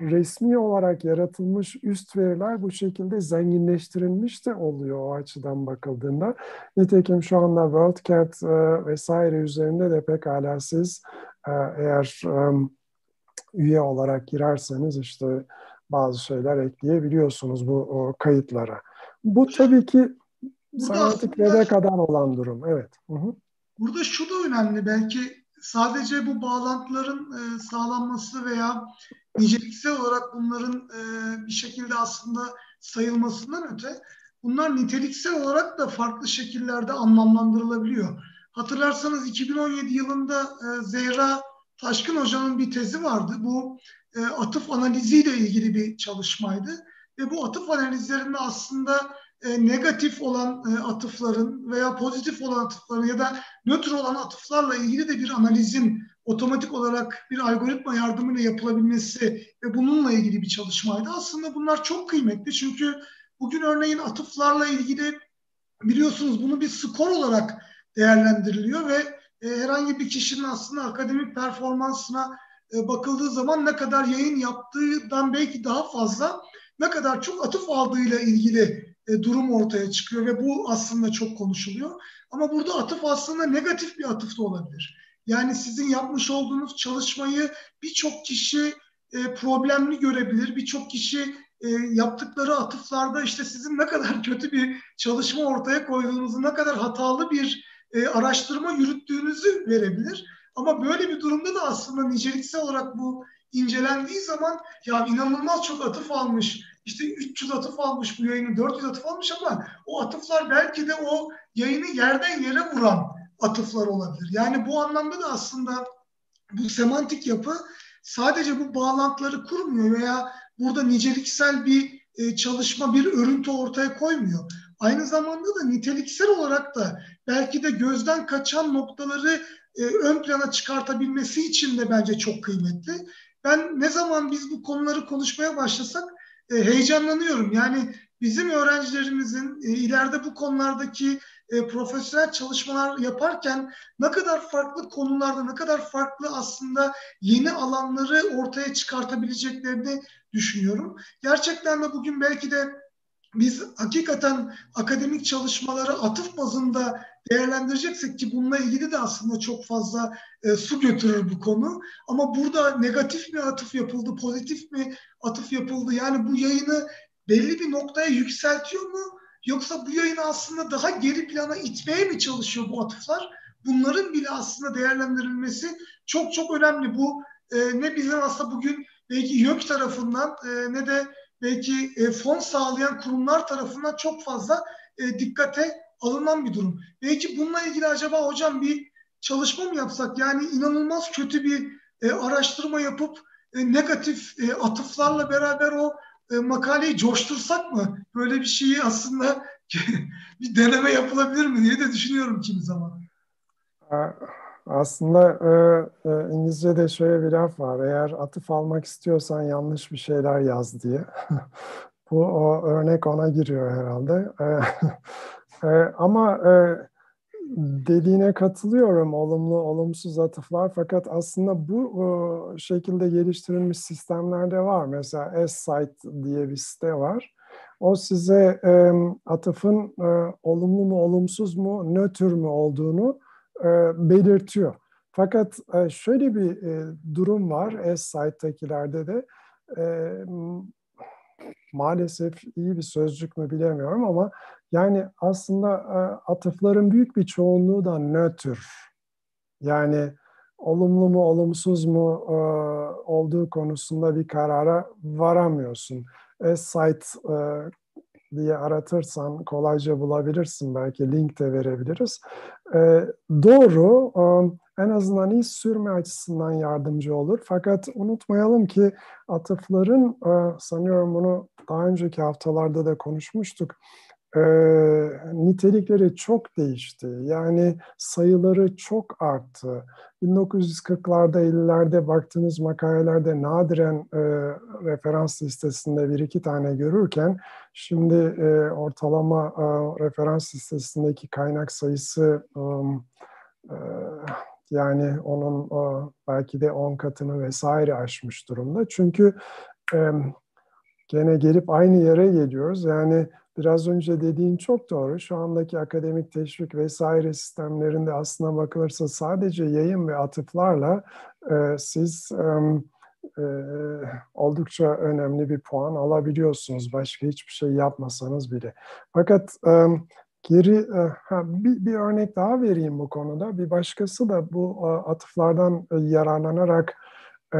resmi olarak yaratılmış üst veriler bu şekilde zenginleştirilmiş de oluyor o açıdan bakıldığında. Nitekim şu anda WorldCat e, vesaire üzerinde de pekala siz e, eğer e, üye olarak girerseniz işte bazı şeyler ekleyebiliyorsunuz bu o kayıtlara. Bu tabii ki sanatik vede kadar olan durum. Evet. Hı hı. Burada şu da önemli belki sadece bu bağlantıların e, sağlanması veya niceliksel olarak bunların e, bir şekilde aslında sayılmasından öte bunlar niteliksel olarak da farklı şekillerde anlamlandırılabiliyor. Hatırlarsanız 2017 yılında e, Zehra Taşkın Hoca'nın bir tezi vardı. Bu e, atıf analiziyle ilgili bir çalışmaydı. Ve bu atıf analizlerinde aslında e, negatif olan e, atıfların veya pozitif olan atıfların ya da nötr olan atıflarla ilgili de bir analizin otomatik olarak bir algoritma yardımıyla yapılabilmesi ve bununla ilgili bir çalışmaydı. Aslında bunlar çok kıymetli çünkü bugün örneğin atıflarla ilgili biliyorsunuz bunu bir skor olarak değerlendiriliyor ve e, herhangi bir kişinin aslında akademik performansına e, bakıldığı zaman ne kadar yayın yaptığından belki daha fazla ne kadar çok atıf aldığıyla ilgili e, durum ortaya çıkıyor ve bu aslında çok konuşuluyor. Ama burada atıf aslında negatif bir atıf da olabilir. Yani sizin yapmış olduğunuz çalışmayı birçok kişi e, problemli görebilir. Birçok kişi e, yaptıkları atıflarda işte sizin ne kadar kötü bir çalışma ortaya koyduğunuzu, ne kadar hatalı bir e, araştırma yürüttüğünüzü verebilir. Ama böyle bir durumda da aslında niceliksel olarak bu incelendiği zaman ya inanılmaz çok atıf almış, işte 300 atıf almış bu yayını, 400 atıf almış ama o atıflar belki de o yayını yerden yere vuran atıflar olabilir. Yani bu anlamda da aslında bu semantik yapı sadece bu bağlantıları kurmuyor veya burada niceliksel bir e, çalışma, bir örüntü ortaya koymuyor. Aynı zamanda da niteliksel olarak da belki de gözden kaçan noktaları e, ön plana çıkartabilmesi için de bence çok kıymetli. Ben ne zaman biz bu konuları konuşmaya başlasak e, heyecanlanıyorum. Yani bizim öğrencilerimizin e, ileride bu konulardaki e, profesyonel çalışmalar yaparken ne kadar farklı konularda, ne kadar farklı aslında yeni alanları ortaya çıkartabileceklerini düşünüyorum. Gerçekten de bugün belki de biz hakikaten akademik çalışmaları atıf bazında değerlendireceksek ki bununla ilgili de aslında çok fazla e, su götürür bu konu. Ama burada negatif mi atıf yapıldı, pozitif mi atıf yapıldı? Yani bu yayını belli bir noktaya yükseltiyor mu? Yoksa bu yayını aslında daha geri plana itmeye mi çalışıyor bu atıflar? Bunların bile aslında değerlendirilmesi çok çok önemli. Bu e, ne bizim aslında bugün belki YÖK tarafından e, ne de belki e, fon sağlayan kurumlar tarafından çok fazla e, dikkate alınan bir durum. Belki bununla ilgili acaba hocam bir çalışma mı yapsak? Yani inanılmaz kötü bir e, araştırma yapıp e, negatif e, atıflarla beraber o e, makaleyi coştursak mı? Böyle bir şeyi aslında [LAUGHS] bir deneme yapılabilir mi diye de düşünüyorum kimi zaman. Aslında e, e, İngilizce'de şöyle bir laf var. Eğer atıf almak istiyorsan yanlış bir şeyler yaz diye. [LAUGHS] Bu o örnek ona giriyor herhalde. E, [LAUGHS] e, ama e, dediğine katılıyorum olumlu olumsuz atıflar fakat aslında bu e, şekilde geliştirilmiş sistemlerde var. Mesela S-Site diye bir site var. O size e, atıfın e, olumlu mu olumsuz mu nötr mü olduğunu belirtiyor. Fakat e, şöyle bir e, durum var S-Site'dakilerde de e, maalesef iyi bir sözcük mü bilemiyorum ama yani aslında e, atıfların büyük bir çoğunluğu da nötr. Yani olumlu mu olumsuz mu e, olduğu konusunda bir karara varamıyorsun. E-site e, diye aratırsan kolayca bulabilirsin. Belki link de verebiliriz. E, doğru. E, en azından iz sürme açısından yardımcı olur. Fakat unutmayalım ki atıfların, e, sanıyorum bunu daha önceki haftalarda da konuşmuştuk, e, nitelikleri çok değişti. Yani sayıları çok arttı. 1940'larda, 50'lerde baktığınız makalelerde nadiren e, referans listesinde bir iki tane görürken şimdi e, ortalama e, referans listesindeki kaynak sayısı e, yani onun e, belki de 10 katını vesaire aşmış durumda. Çünkü e, gene gelip aynı yere geliyoruz. Yani biraz önce dediğin çok doğru. Şu andaki akademik teşvik vesaire sistemlerinde aslına bakılırsa sadece yayın ve atıflarla e, siz e, e, oldukça önemli bir puan alabiliyorsunuz. Başka hiçbir şey yapmasanız bile. Fakat e, geri ha, bir, bir örnek daha vereyim bu konuda. Bir başkası da bu e, atıflardan e, yararlanarak e,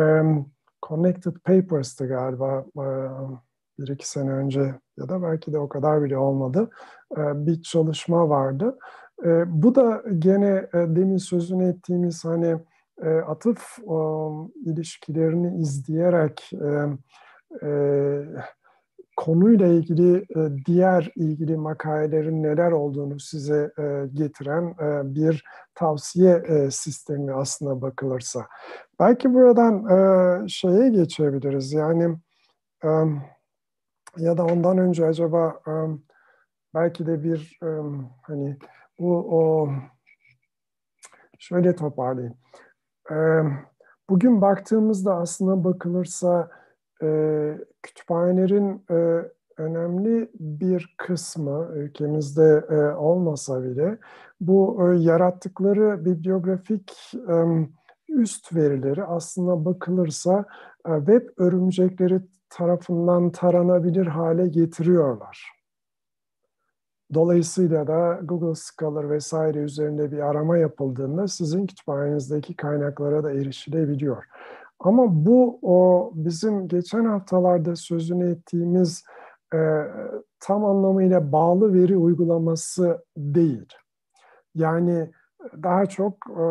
Connected Papers'tı galiba. E, bir iki sene önce ya da belki de o kadar bile olmadı e, bir çalışma vardı. E, bu da gene e, demin sözünü ettiğimiz hani atıf ilişkilerini izleyerek konuyla ilgili diğer ilgili makalelerin neler olduğunu size getiren bir tavsiye sistemi aslına bakılırsa. Belki buradan şeye geçebiliriz. Yani ya da ondan önce acaba um, belki de bir um, hani bu o şöyle toparlayayım. Um, bugün baktığımızda aslında bakılırsa e, kütüphanelerin e, önemli bir kısmı ülkemizde e, olmasa bile bu e, yarattıkları bibliografik e, üst verileri aslında bakılırsa web örümcekleri tarafından taranabilir hale getiriyorlar. Dolayısıyla da Google Scholar vesaire üzerinde bir arama yapıldığında sizin kütüphanenizdeki kaynaklara da erişilebiliyor. Ama bu o bizim geçen haftalarda sözünü ettiğimiz e, tam anlamıyla bağlı veri uygulaması değil. Yani daha çok e,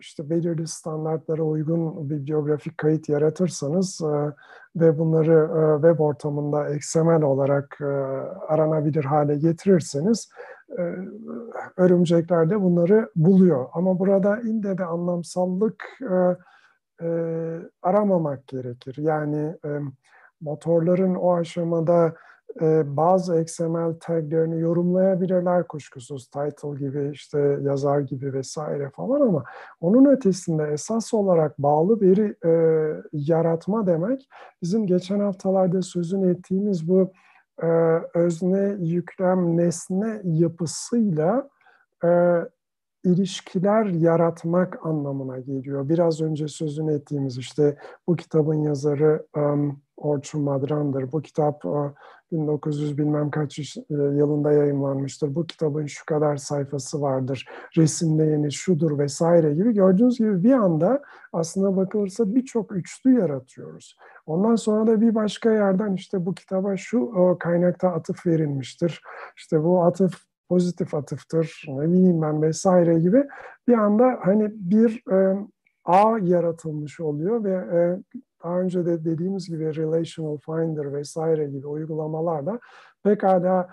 işte belirli standartlara uygun bibliografik kayıt yaratırsanız e, ve bunları e, web ortamında XML olarak aranabilir hale getirirseniz örümcekler de bunları buluyor. Ama burada ille de anlamsallık aramamak gerekir. Yani motorların o aşamada e, bazı XML taglerini yorumlayabilirler kuşkusuz. Title gibi, işte yazar gibi vesaire falan ama onun ötesinde esas olarak bağlı veri e, yaratma demek bizim geçen haftalarda sözünü ettiğimiz bu e, özne, yüklem, nesne yapısıyla e, ilişkiler yaratmak anlamına geliyor. Biraz önce sözünü ettiğimiz işte bu kitabın yazarı um, Orçun Madran'dır. Bu kitap 1900 bilmem kaç e, yılında yayınlanmıştır. Bu kitabın şu kadar sayfası vardır. Resimleyeni şudur vesaire gibi. Gördüğünüz gibi bir anda aslında bakılırsa birçok üçlü yaratıyoruz. Ondan sonra da bir başka yerden işte bu kitaba şu kaynakta atıf verilmiştir. İşte bu atıf pozitif atıftır, ne bileyim ben vesaire gibi bir anda hani bir e, ağ yaratılmış oluyor ve e, daha önce de dediğimiz gibi Relational Finder vesaire gibi uygulamalarla pekala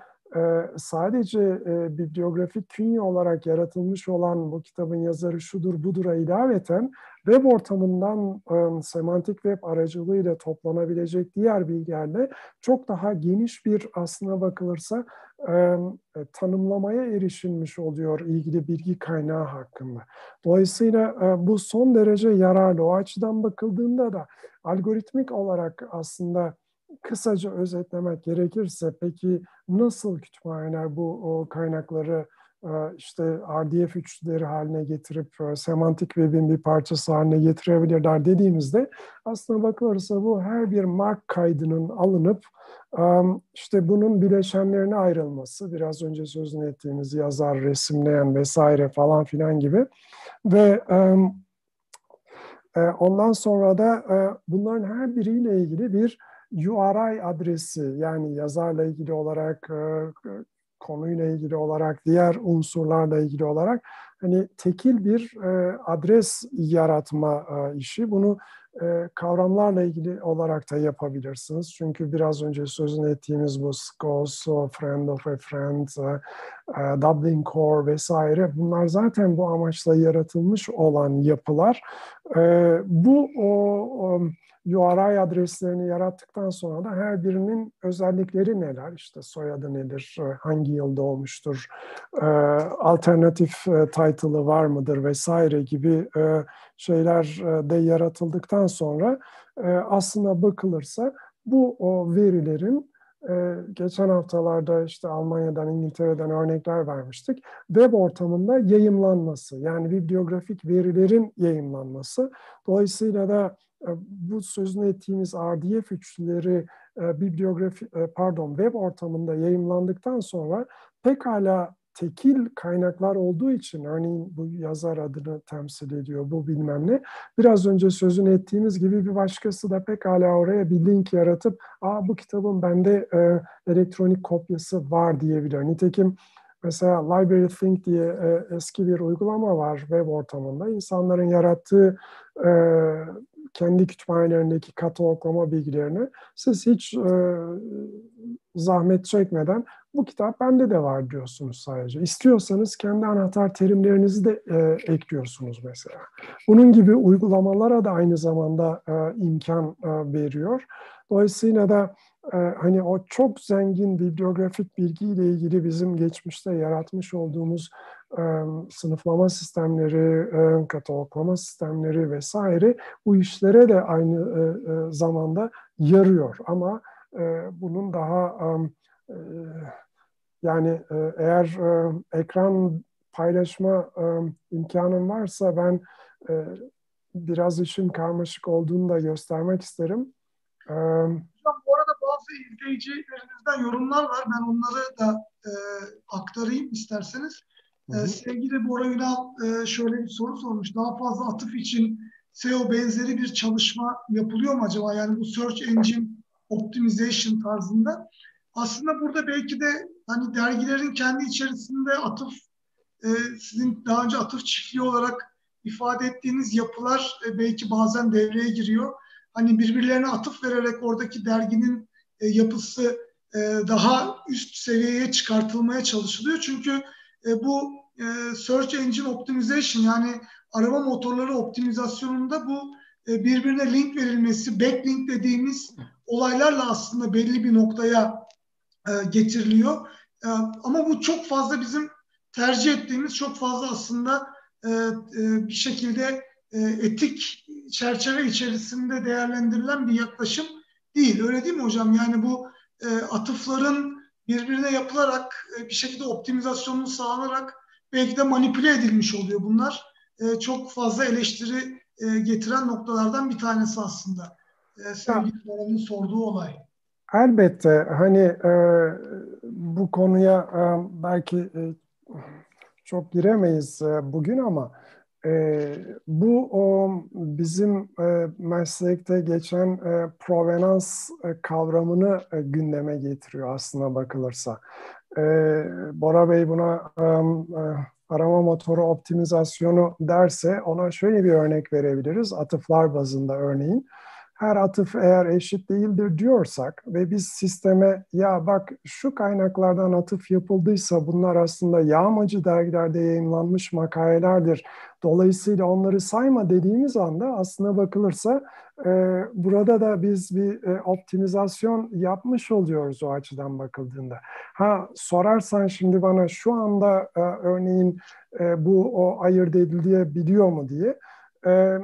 sadece e, bibliografik künye olarak yaratılmış olan bu kitabın yazarı şudur budura ilaveten web ortamından e, semantik web aracılığıyla toplanabilecek diğer bilgilerle çok daha geniş bir aslına bakılırsa e, tanımlamaya erişilmiş oluyor ilgili bilgi kaynağı hakkında. Dolayısıyla bu son derece yararlı. O açıdan bakıldığında da algoritmik olarak aslında kısaca özetlemek gerekirse peki nasıl kütüphaneler bu o kaynakları e, işte RDF üçlüleri haline getirip e, semantik web'in bir parçası haline getirebilirler dediğimizde aslında bakılırsa bu her bir mark kaydının alınıp e, işte bunun bileşenlerine ayrılması biraz önce sözünü ettiğimiz yazar, resimleyen vesaire falan filan gibi ve ondan sonra da bunların her biriyle ilgili bir URI adresi yani yazarla ilgili olarak, konuyla ilgili olarak, diğer unsurlarla ilgili olarak hani tekil bir adres yaratma işi. Bunu kavramlarla ilgili olarak da yapabilirsiniz. Çünkü biraz önce sözünü ettiğimiz bu SCOS, Friend of a Friend, Dublin Core vesaire bunlar zaten bu amaçla yaratılmış olan yapılar. Bu o, URI adreslerini yarattıktan sonra da her birinin özellikleri neler? İşte soyadı nedir, hangi yıl doğmuştur, alternatif title'ı var mıdır vesaire gibi şeyler de yaratıldıktan sonra aslında bakılırsa bu o verilerin geçen haftalarda işte Almanya'dan, İngiltere'den örnekler vermiştik. Web ortamında yayımlanması, yani bibliografik verilerin yayımlanması. Dolayısıyla da bu sözünü ettiğimiz RDF üçlüleri bibliografi, pardon web ortamında yayımlandıktan sonra pekala tekil kaynaklar olduğu için örneğin bu yazar adını temsil ediyor, bu bilmem ne. Biraz önce sözünü ettiğimiz gibi bir başkası da pekala oraya bir link yaratıp Aa, bu kitabın bende e, elektronik kopyası var diyebilir. Nitekim mesela Library Think diye e, eski bir uygulama var web ortamında. İnsanların yarattığı e, kendi kütüphanelerindeki kataloglama bilgilerini siz hiç e, zahmet çekmeden bu kitap bende de var diyorsunuz sadece. İstiyorsanız kendi anahtar terimlerinizi de e, ekliyorsunuz mesela. Bunun gibi uygulamalara da aynı zamanda e, imkan e, veriyor. Dolayısıyla da e, hani o çok zengin bibliografik bilgiyle ilgili bizim geçmişte yaratmış olduğumuz sınıflama sistemleri, kataloglama sistemleri vesaire bu işlere de aynı zamanda yarıyor. Ama bunun daha yani eğer ekran paylaşma imkanım varsa ben biraz işin karmaşık olduğunu da göstermek isterim. E, bu arada bazı izleyicilerinizden yorumlar var. Ben onları da aktarayım isterseniz. Hı hı. sevgili Bora Ünal e, şöyle bir soru sormuş. Daha fazla atıf için SEO benzeri bir çalışma yapılıyor mu acaba? Yani bu Search Engine Optimization tarzında. Aslında burada belki de hani dergilerin kendi içerisinde atıf e, sizin daha önce atıf çiftliği olarak ifade ettiğiniz yapılar e, belki bazen devreye giriyor. Hani birbirlerine atıf vererek oradaki derginin yapısı daha üst seviyeye çıkartılmaya çalışılıyor. Çünkü e, bu e, Search Engine Optimization yani arama motorları optimizasyonunda bu e, birbirine link verilmesi, backlink dediğimiz olaylarla aslında belli bir noktaya e, getiriliyor. E, ama bu çok fazla bizim tercih ettiğimiz çok fazla aslında e, e, bir şekilde e, etik çerçeve içerisinde değerlendirilen bir yaklaşım değil. Öyle değil mi hocam? Yani bu e, atıfların birbirine yapılarak e, bir şekilde optimizasyonun sağlanarak belki de manipüle edilmiş oluyor bunlar. E, çok fazla eleştiri e, getiren noktalardan bir tanesi aslında. E, sevgili Baran'ın sorduğu olay. Elbette hani e, bu konuya e, belki e, çok giremeyiz e, bugün ama e, bu o bizim e, meslekte geçen e, provenans e, kavramını e, gündeme getiriyor aslına bakılırsa. E, Bora Bey buna e, e, arama motoru optimizasyonu derse ona şöyle bir örnek verebiliriz. Atıflar bazında örneğin her atıf eğer eşit değildir diyorsak ve biz sisteme ya bak şu kaynaklardan atıf yapıldıysa bunlar aslında yağmacı dergilerde yayınlanmış makalelerdir. Dolayısıyla onları sayma dediğimiz anda aslına bakılırsa e, burada da biz bir e, optimizasyon yapmış oluyoruz o açıdan bakıldığında. Ha sorarsan şimdi bana şu anda e, örneğin e, bu o ayırt edilebiliyor mu diye. E,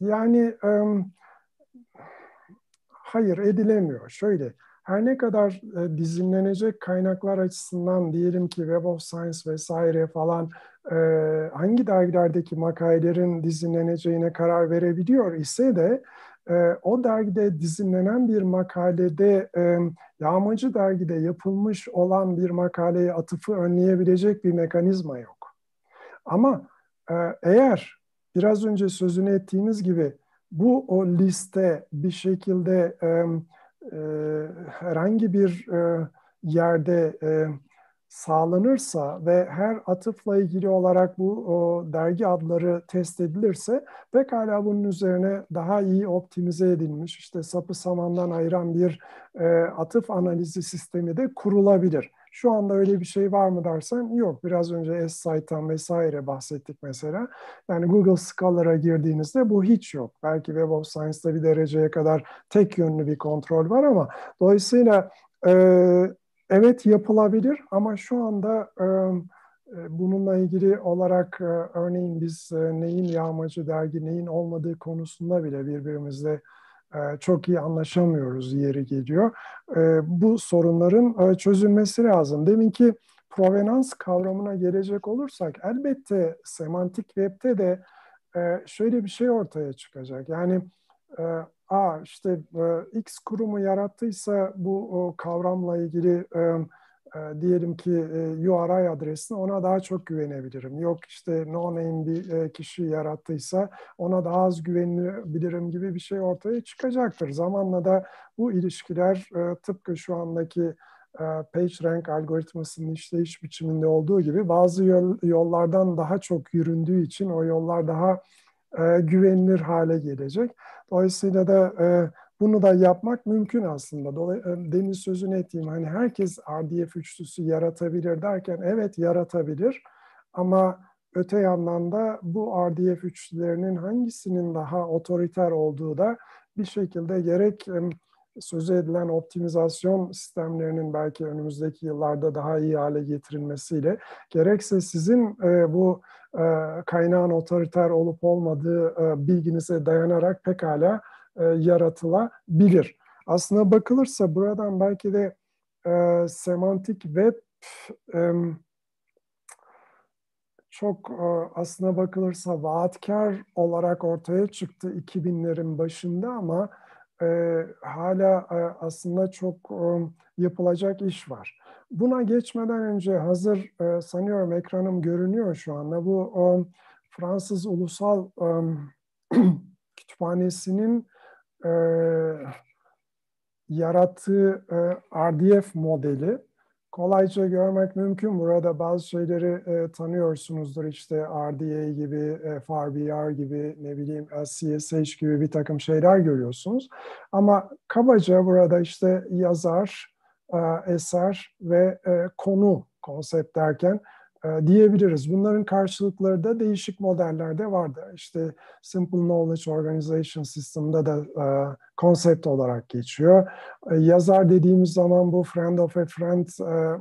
yani... E, Hayır edilemiyor. Şöyle her ne kadar e, dizinlenecek kaynaklar açısından diyelim ki Web of Science vesaire falan e, hangi dergilerdeki makalelerin dizinleneceğine karar verebiliyor ise de e, o dergide dizinlenen bir makalede e, yağmacı dergide yapılmış olan bir makaleye atıfı önleyebilecek bir mekanizma yok. Ama e, eğer biraz önce sözünü ettiğimiz gibi bu o liste bir şekilde e, e, herhangi bir e, yerde e, sağlanırsa ve her atıfla ilgili olarak bu o, dergi adları test edilirse pekala bunun üzerine daha iyi optimize edilmiş işte sapı samandan ayıran bir e, atıf analizi sistemi de kurulabilir. Şu anda öyle bir şey var mı dersen yok. Biraz önce S-Site'tan vesaire bahsettik mesela. Yani Google Scholar'a girdiğinizde bu hiç yok. Belki Web of Science'da bir dereceye kadar tek yönlü bir kontrol var ama dolayısıyla e, evet yapılabilir ama şu anda e, e bununla ilgili olarak e, örneğin biz e, neyin yağmacı dergi neyin olmadığı konusunda bile birbirimizle çok iyi anlaşamıyoruz yeri geliyor. E, bu sorunların e, çözülmesi lazım. Deminki provenans kavramına gelecek olursak elbette semantik web'te de şöyle bir şey ortaya çıkacak. Yani a işte X kurumu yarattıysa bu kavramla ilgili e, diyelim ki e, URI adresine ona daha çok güvenebilirim. Yok işte no name bir e, kişi yarattıysa ona daha az güvenebilirim gibi bir şey ortaya çıkacaktır. Zamanla da bu ilişkiler e, tıpkı şu andaki e, PageRank algoritmasının işleyiş biçiminde olduğu gibi bazı yol, yollardan daha çok yüründüğü için o yollar daha e, güvenilir hale gelecek. Dolayısıyla da e, bunu da yapmak mümkün aslında. Dolay e, demin sözünü ettiğim hani herkes RDF üçlüsü yaratabilir derken evet yaratabilir ama öte yandan da bu RDF üçlülerinin hangisinin daha otoriter olduğu da bir şekilde gerek sözü edilen optimizasyon sistemlerinin belki önümüzdeki yıllarda daha iyi hale getirilmesiyle gerekse sizin e, bu e, kaynağın otoriter olup olmadığı e, bilginize dayanarak pekala e, yaratılabilir. Aslına bakılırsa buradan belki de e, semantik web e, çok e, aslına bakılırsa vaatkar olarak ortaya çıktı 2000'lerin başında ama e, hala e, aslında çok e, yapılacak iş var. Buna geçmeden önce hazır e, sanıyorum ekranım görünüyor şu anda. Bu e, Fransız Ulusal e, [CLEARS THROAT] Kütüphanesi'nin e, yarattığı e, RDF modeli kolayca görmek mümkün. Burada bazı şeyleri e, tanıyorsunuzdur. İşte RDA gibi, e, FRBR gibi, ne bileyim CSH gibi bir takım şeyler görüyorsunuz. Ama kabaca burada işte yazar, e, eser ve e, konu konsept derken diyebiliriz. Bunların karşılıkları da değişik modellerde vardı. İşte Simple Knowledge Organization System'da da e, konsept olarak geçiyor. E, yazar dediğimiz zaman bu Friend of a Friend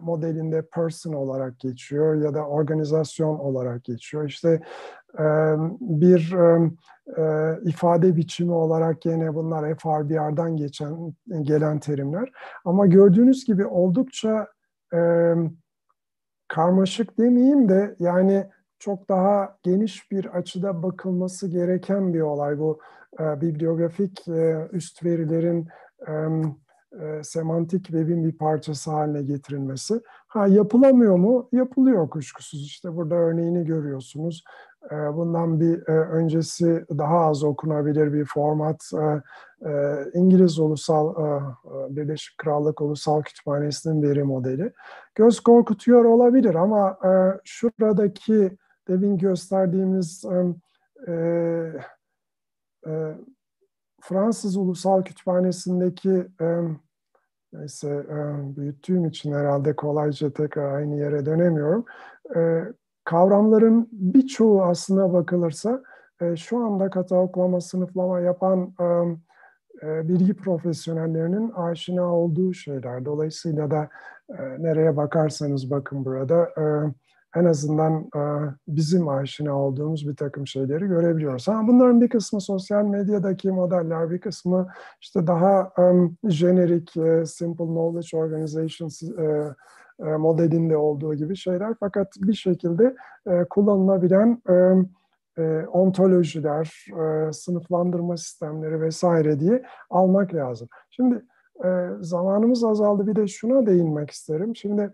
modelinde person olarak geçiyor ya da organizasyon olarak geçiyor. İşte bir ifade biçimi olarak yine bunlar FRBR'dan geçen gelen terimler. Ama gördüğünüz gibi oldukça karmaşık demeyeyim de yani çok daha geniş bir açıda bakılması gereken bir olay bu. E, bibliografik e, üst verilerin e, e, semantik webin bir parçası haline getirilmesi. Ha yapılamıyor mu? Yapılıyor kuşkusuz. İşte burada örneğini görüyorsunuz. E, bundan bir e, öncesi daha az okunabilir bir format. E, e, İngiliz Ulusal e, e, Birleşik Krallık Ulusal Kütüphanesi'nin veri modeli. Göz korkutuyor olabilir ama e, şuradaki demin gösterdiğimiz e, e, Fransız Ulusal Kütüphanesi'ndeki e, neyse e, büyüttüğüm için herhalde kolayca tekrar aynı yere dönemiyorum. E, kavramların birçoğu aslına bakılırsa e, şu anda kataloglama, sınıflama yapan bilgi profesyonellerinin aşina olduğu şeyler. Dolayısıyla da nereye bakarsanız bakın burada en azından e, bizim aşina olduğumuz bir takım şeyleri görebiliyoruz. Ama bunların bir kısmı sosyal medyadaki modeller, bir kısmı işte daha um, jenerik, uh, simple knowledge organization uh, uh, modelinde olduğu gibi şeyler. Fakat bir şekilde kullanılabilen e, ontolojiler, e, sınıflandırma sistemleri vesaire diye almak lazım. Şimdi e, zamanımız azaldı bir de şuna değinmek isterim. Şimdi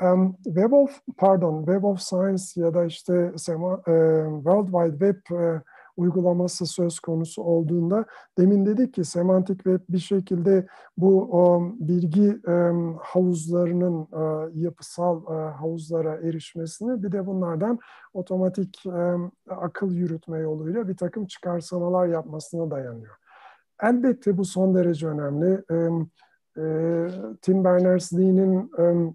um, Web of pardon Web of Science ya da işte Sema, e, World Wide Web e, uygulaması söz konusu olduğunda demin dedik ki semantik web bir şekilde bu o, bilgi e, havuzlarının e, yapısal e, havuzlara erişmesini bir de bunlardan otomatik e, akıl yürütme yoluyla bir takım çıkarsamalar yapmasına dayanıyor. Elbette bu son derece önemli. E, e, Tim Berners-Lee'nin e,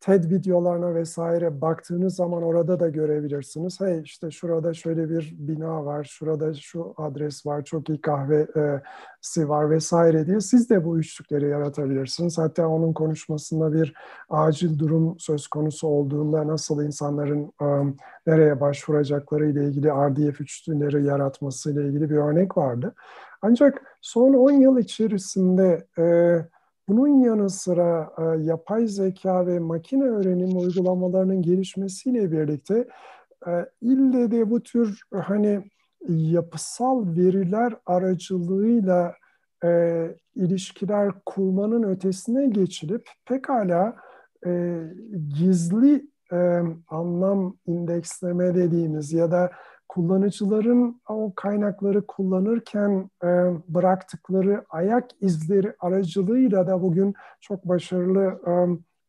TED videolarına vesaire baktığınız zaman orada da görebilirsiniz. Hey işte şurada şöyle bir bina var, şurada şu adres var, çok iyi kahvesi var vesaire diye siz de bu üçlükleri yaratabilirsiniz. Hatta onun konuşmasında bir acil durum söz konusu olduğunda nasıl insanların um, nereye başvuracakları ile ilgili RDF üçlüleri yaratması ile ilgili bir örnek vardı. Ancak son 10 yıl içerisinde e, bunun yanı sıra e, yapay zeka ve makine öğrenim uygulamalarının gelişmesiyle birlikte e, ille de bu tür hani yapısal veriler aracılığıyla e, ilişkiler kurmanın ötesine geçilip pekala e, gizli e, anlam indeksleme dediğimiz ya da kullanıcıların o kaynakları kullanırken e, bıraktıkları ayak izleri aracılığıyla da bugün çok başarılı e,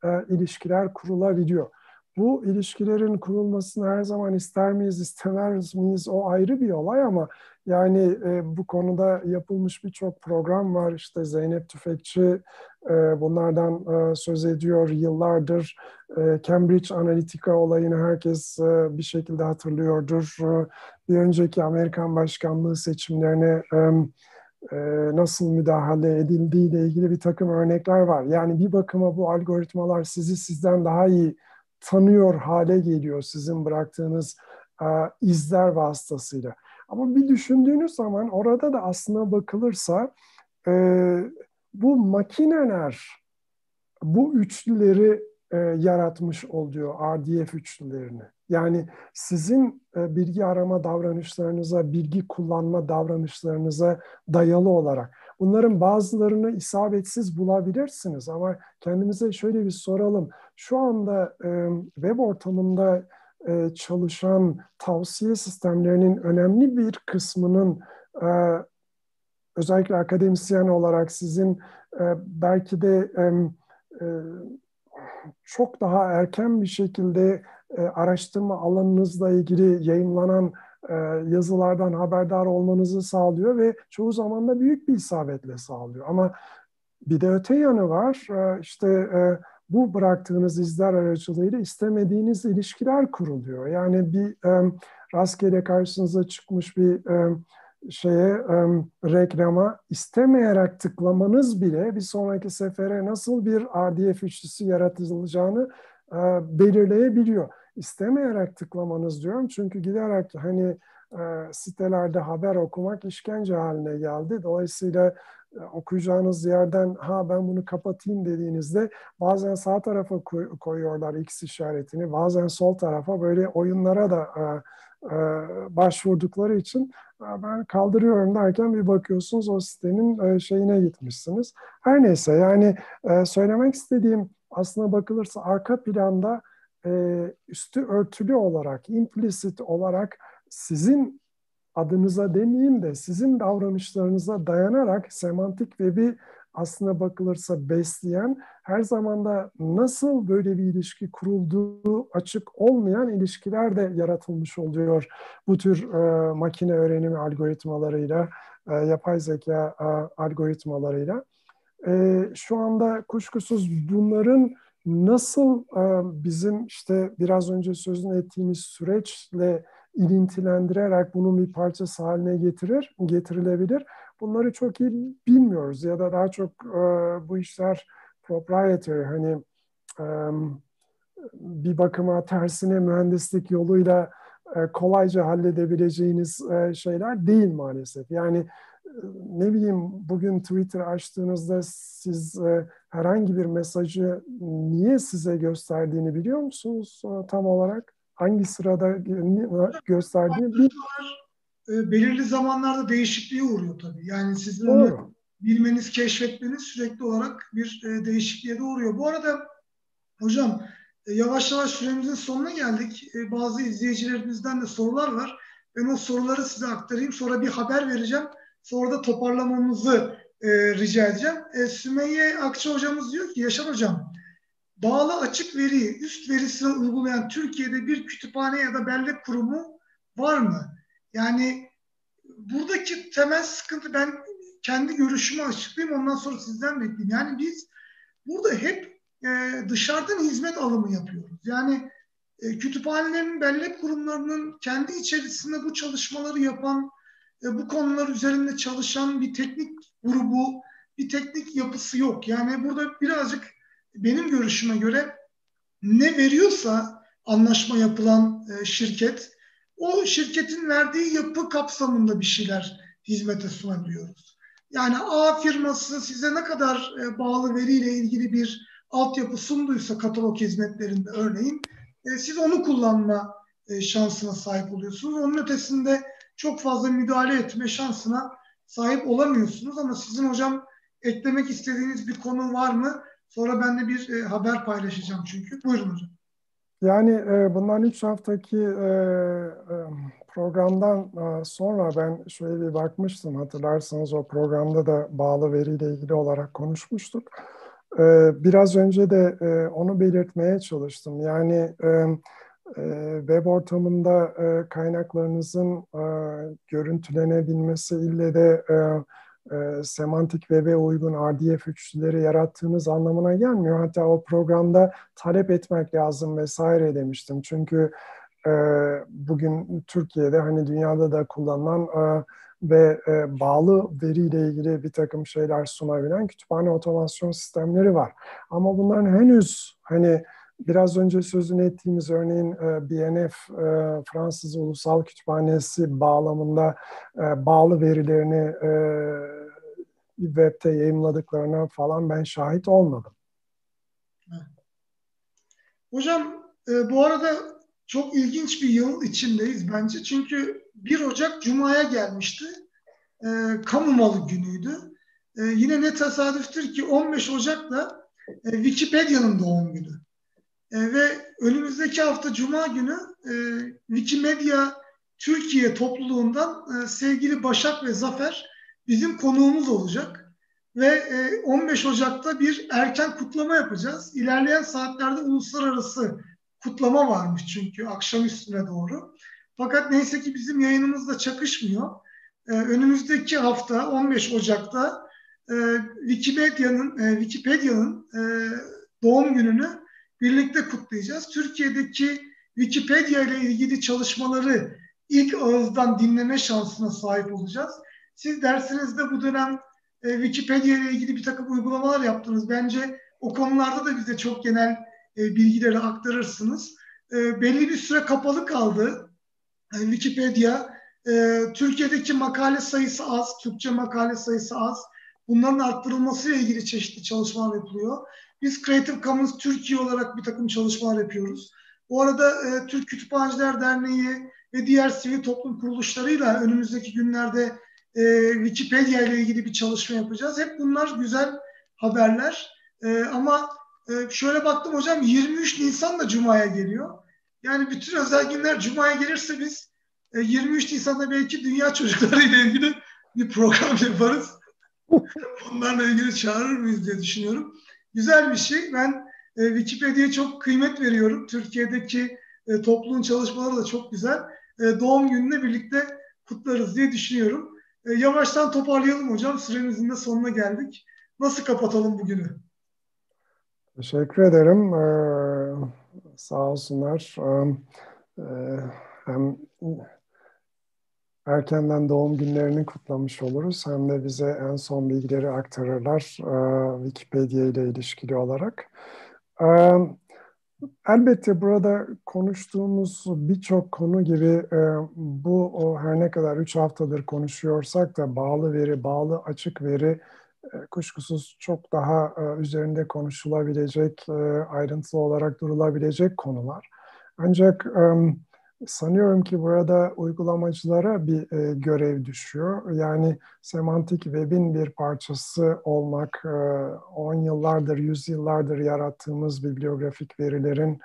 e, ilişkiler kurulabiliyor. Bu ilişkilerin kurulmasını her zaman ister miyiz, istemez miyiz o ayrı bir olay ama yani e, bu konuda yapılmış birçok program var. İşte Zeynep Tüfekçi e, bunlardan e, söz ediyor yıllardır. E, Cambridge Analytica olayını herkes e, bir şekilde hatırlıyordur. E, bir önceki Amerikan başkanlığı seçimlerine e, e, nasıl müdahale edildiği ile ilgili bir takım örnekler var. Yani bir bakıma bu algoritmalar sizi sizden daha iyi tanıyor hale geliyor sizin bıraktığınız e, izler vasıtasıyla. Ama bir düşündüğünüz zaman orada da aslına bakılırsa e, bu makineler bu üçlüleri e, yaratmış oluyor RDF üçlülerini. Yani sizin e, bilgi arama davranışlarınıza, bilgi kullanma davranışlarınıza dayalı olarak. Bunların bazılarını isabetsiz bulabilirsiniz ama kendimize şöyle bir soralım. Şu anda e, web ortamında e, çalışan tavsiye sistemlerinin önemli bir kısmının e, özellikle akademisyen olarak sizin e, belki de çok daha erken bir şekilde araştırma alanınızla ilgili yayınlanan yazılardan haberdar olmanızı sağlıyor ve çoğu zaman da büyük bir isabetle sağlıyor. Ama bir de öte yanı var. işte bu bıraktığınız izler aracılığıyla istemediğiniz ilişkiler kuruluyor. Yani bir e, rastgele karşınıza çıkmış bir e, şeye e, reklama istemeyerek tıklamanız bile bir sonraki sefere nasıl bir RDF üçlüsü yaratılacağını e, belirleyebiliyor. İstemeyerek tıklamanız diyorum çünkü giderek hani e, sitelerde haber okumak işkence haline geldi. Dolayısıyla okuyacağınız yerden ha ben bunu kapatayım dediğinizde bazen sağ tarafa koyuyorlar X işaretini, bazen sol tarafa böyle oyunlara da e, e, başvurdukları için ben kaldırıyorum derken bir bakıyorsunuz o sitenin şeyine gitmişsiniz. Her neyse yani söylemek istediğim aslına bakılırsa arka planda üstü örtülü olarak, implicit olarak sizin adınıza demeyeyim de sizin davranışlarınıza dayanarak semantik web'i aslına bakılırsa besleyen, her zaman da nasıl böyle bir ilişki kurulduğu açık olmayan ilişkiler de yaratılmış oluyor bu tür e, makine öğrenimi algoritmalarıyla, e, yapay zeka e, algoritmalarıyla. E, şu anda kuşkusuz bunların nasıl e, bizim işte biraz önce sözünü ettiğimiz süreçle ilintilendirerek bunun bir parçası haline getirir, getirilebilir. Bunları çok iyi bilmiyoruz ya da daha çok e, bu işler proprietary hani e, bir bakıma tersine mühendislik yoluyla e, kolayca halledebileceğiniz e, şeyler değil maalesef. Yani e, ne bileyim bugün Twitter açtığınızda siz e, herhangi bir mesajı niye size gösterdiğini biliyor musunuz e, tam olarak? Hangi sırada gösterdiği bir e, belirli zamanlarda değişikliğe uğruyor tabii. Yani sizin Doğru. onu bilmeniz, keşfetmeniz sürekli olarak bir e, değişikliğe doğuruyor. Bu arada hocam e, yavaş yavaş süremizin sonuna geldik. E, bazı izleyicilerimizden de sorular var. Ben o soruları size aktarayım. Sonra bir haber vereceğim. Sonra da toparlamamızı e, rica edeceğim. E, Sümeyye Akça hocamız diyor ki Yaşar hocam bağlı açık veriyi üst verisine uygulayan Türkiye'de bir kütüphane ya da bellek kurumu var mı? Yani buradaki temel sıkıntı ben kendi görüşümü açıklayayım ondan sonra sizden bekleyeyim. Yani biz burada hep e, dışarıdan hizmet alımı yapıyoruz. Yani e, kütüphanelerin, bellek kurumlarının kendi içerisinde bu çalışmaları yapan, e, bu konular üzerinde çalışan bir teknik grubu, bir teknik yapısı yok. Yani burada birazcık benim görüşüme göre ne veriyorsa anlaşma yapılan e, şirket, o şirketin verdiği yapı kapsamında bir şeyler hizmete sunabiliyoruz. Yani A firması size ne kadar e, bağlı veriyle ilgili bir altyapı sunduysa katalog hizmetlerinde örneğin e, siz onu kullanma e, şansına sahip oluyorsunuz. Onun ötesinde çok fazla müdahale etme şansına sahip olamıyorsunuz ama sizin hocam eklemek istediğiniz bir konu var mı? Sonra ben de bir e, haber paylaşacağım çünkü. Buyurun hocam. Yani e, bundan üç haftaki e, e, programdan e, sonra ben şöyle bir bakmıştım. Hatırlarsanız o programda da bağlı veriyle ilgili olarak konuşmuştuk. E, biraz önce de e, onu belirtmeye çalıştım. Yani e, e, web ortamında e, kaynaklarınızın e, görüntülenebilmesi ile de e, e, semantik web'e uygun RDF üçlüleri yarattığınız anlamına gelmiyor. Hatta o programda talep etmek lazım vesaire demiştim. Çünkü e, bugün Türkiye'de hani dünyada da kullanılan e, ve e, bağlı veriyle ilgili bir takım şeyler sunabilen kütüphane otomasyon sistemleri var. Ama bunların henüz hani biraz önce sözünü ettiğimiz örneğin e, BNF e, Fransız Ulusal Kütüphanesi bağlamında e, bağlı verilerini webte yayınladıklarına falan ben şahit olmadım. Hocam bu arada çok ilginç bir yıl içindeyiz bence. Çünkü 1 Ocak Cuma'ya gelmişti. Kamu malı günüydü. Yine ne tesadüftür ki 15 Ocak'ta Wikipedia'nın doğum günü. E, ve önümüzdeki hafta Cuma günü e, Wikimedia Türkiye topluluğundan e, sevgili Başak ve Zafer bizim konuğumuz olacak. Ve e, 15 Ocak'ta bir erken kutlama yapacağız. İlerleyen saatlerde uluslararası kutlama varmış çünkü akşam üstüne doğru. Fakat neyse ki bizim yayınımızla çakışmıyor. E, önümüzdeki hafta 15 Ocak'ta e, Wikipedia'nın e, Wikipedia'nın e, doğum gününü birlikte kutlayacağız. Türkiye'deki Wikipedia ile ilgili çalışmaları ilk ağızdan dinleme şansına sahip olacağız. Siz dersinizde bu dönem e, Wikipedia ile ilgili bir takım uygulamalar yaptınız. Bence o konularda da bize çok genel e, bilgileri aktarırsınız. E, belli bir süre kapalı kaldı e, Wikipedia. E, Türkiye'deki makale sayısı az, Türkçe makale sayısı az. Bunların arttırılması ile ilgili çeşitli çalışmalar yapılıyor. Biz Creative Commons Türkiye olarak bir takım çalışmalar yapıyoruz. Bu arada e, Türk Kütüphaneciler Derneği ve diğer sivil toplum kuruluşlarıyla önümüzdeki günlerde e, Wikipedia ile ilgili bir çalışma yapacağız. Hep bunlar güzel haberler. E, ama e, şöyle baktım hocam 23 Nisan da Cuma'ya geliyor. Yani bütün özel günler Cuma'ya gelirse biz e, 23 Nisan'da belki dünya çocukları ile ilgili bir program yaparız. [LAUGHS] Bunlarla ilgili çağırır mıyız diye düşünüyorum güzel bir şey. Ben e, Wikipedia'ya çok kıymet veriyorum. Türkiye'deki e, topluluğun çalışmaları da çok güzel. E, doğum gününe birlikte kutlarız diye düşünüyorum. E, yavaştan toparlayalım hocam. Süremizin de sonuna geldik. Nasıl kapatalım bugünü? Teşekkür ederim. Ee, sağ olsunlar. Ee, hem erkenden doğum günlerini kutlamış oluruz. Hem de bize en son bilgileri aktarırlar e, Wikipedia ile ilişkili olarak. E, elbette burada konuştuğumuz birçok konu gibi e, bu o her ne kadar üç haftadır konuşuyorsak da bağlı veri, bağlı açık veri e, kuşkusuz çok daha e, üzerinde konuşulabilecek, e, ayrıntılı olarak durulabilecek konular. Ancak e, sanıyorum ki burada uygulamacılara bir e, görev düşüyor. Yani semantik web'in bir parçası olmak, e, 10 yıllardır, 100 yıllardır yarattığımız bibliografik verilerin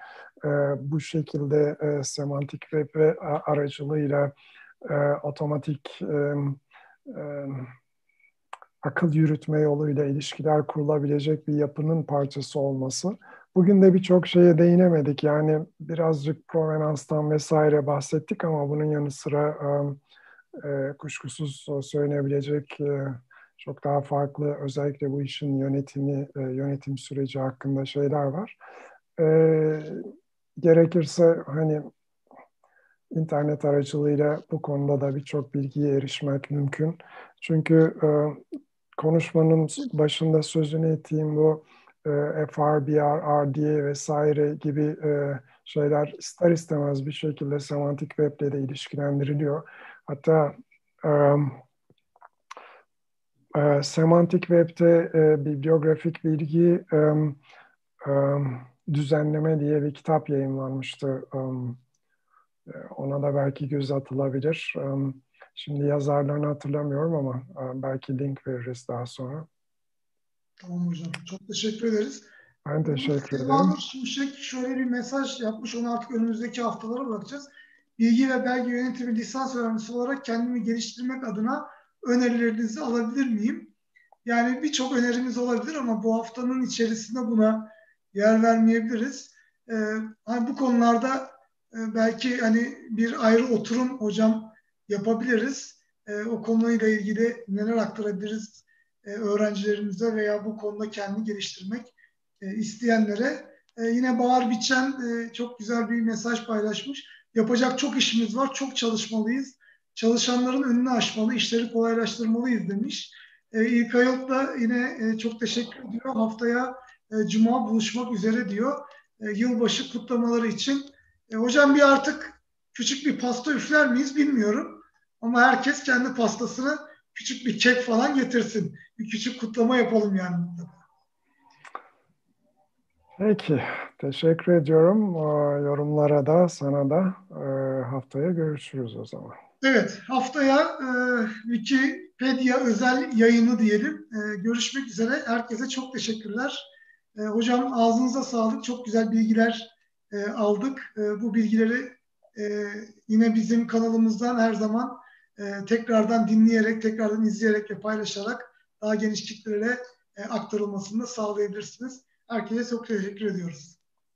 e, bu şekilde e, semantik web ve aracılığıyla e, otomatik e, e, akıl yürütme yoluyla ilişkiler kurulabilecek bir yapının parçası olması Bugün de birçok şeye değinemedik. Yani birazcık provenanstan vesaire bahsettik ama bunun yanı sıra kuşkusuz söylenebilecek e, çok daha farklı özellikle bu işin yönetimi, yönetim süreci hakkında şeyler var. Gerekirse hani internet aracılığıyla bu konuda da birçok bilgiye erişmek mümkün. Çünkü konuşmanın başında sözünü ettiğim bu FRBR, RDA vesaire gibi e, şeyler ister istemez bir şekilde semantik web'le de ilişkilendiriliyor. Hatta e, e, semantik web'te e, bibliografik bilgi e, e, düzenleme diye bir kitap yayınlanmıştı. Um, ona da belki göz atılabilir. Um, şimdi yazarlarını hatırlamıyorum ama uh, belki link veririz daha sonra. Tamam hocam. Çok teşekkür ederiz. Ben teşekkür ederim. Mahmut Şimşek şöyle bir mesaj yapmış. Onu artık önümüzdeki haftalara bırakacağız. Bilgi ve belge yönetimi lisans öğrencisi olarak kendimi geliştirmek adına önerilerinizi alabilir miyim? Yani birçok önerimiz olabilir ama bu haftanın içerisinde buna yer vermeyebiliriz. Ee, hani bu konularda e, belki hani bir ayrı oturum hocam yapabiliriz. E, o konuyla ilgili neler aktarabiliriz öğrencilerimize veya bu konuda kendi geliştirmek e, isteyenlere. E, yine Bahar Biçen e, çok güzel bir mesaj paylaşmış. Yapacak çok işimiz var, çok çalışmalıyız. Çalışanların önünü aşmalı, işleri kolaylaştırmalıyız demiş. E, İlkay da yine e, çok teşekkür ediyor. Haftaya e, Cuma buluşmak üzere diyor. E, yılbaşı kutlamaları için. E, hocam bir artık küçük bir pasta üfler miyiz bilmiyorum. Ama herkes kendi pastasını küçük bir kek falan getirsin. Bir küçük kutlama yapalım yani Peki, teşekkür ediyorum. Yorumlara da, sana da e, haftaya görüşürüz o zaman. Evet, haftaya e, Wikipedia özel yayını diyelim. E, görüşmek üzere. Herkese çok teşekkürler. Hocam ağzınıza sağlık. Çok güzel bilgiler aldık. Bu bilgileri yine bizim kanalımızdan her zaman e, tekrardan dinleyerek, tekrardan izleyerek ve paylaşarak daha geniş kitlelere e, aktarılmasını sağlayabilirsiniz. Herkese çok teşekkür ediyoruz.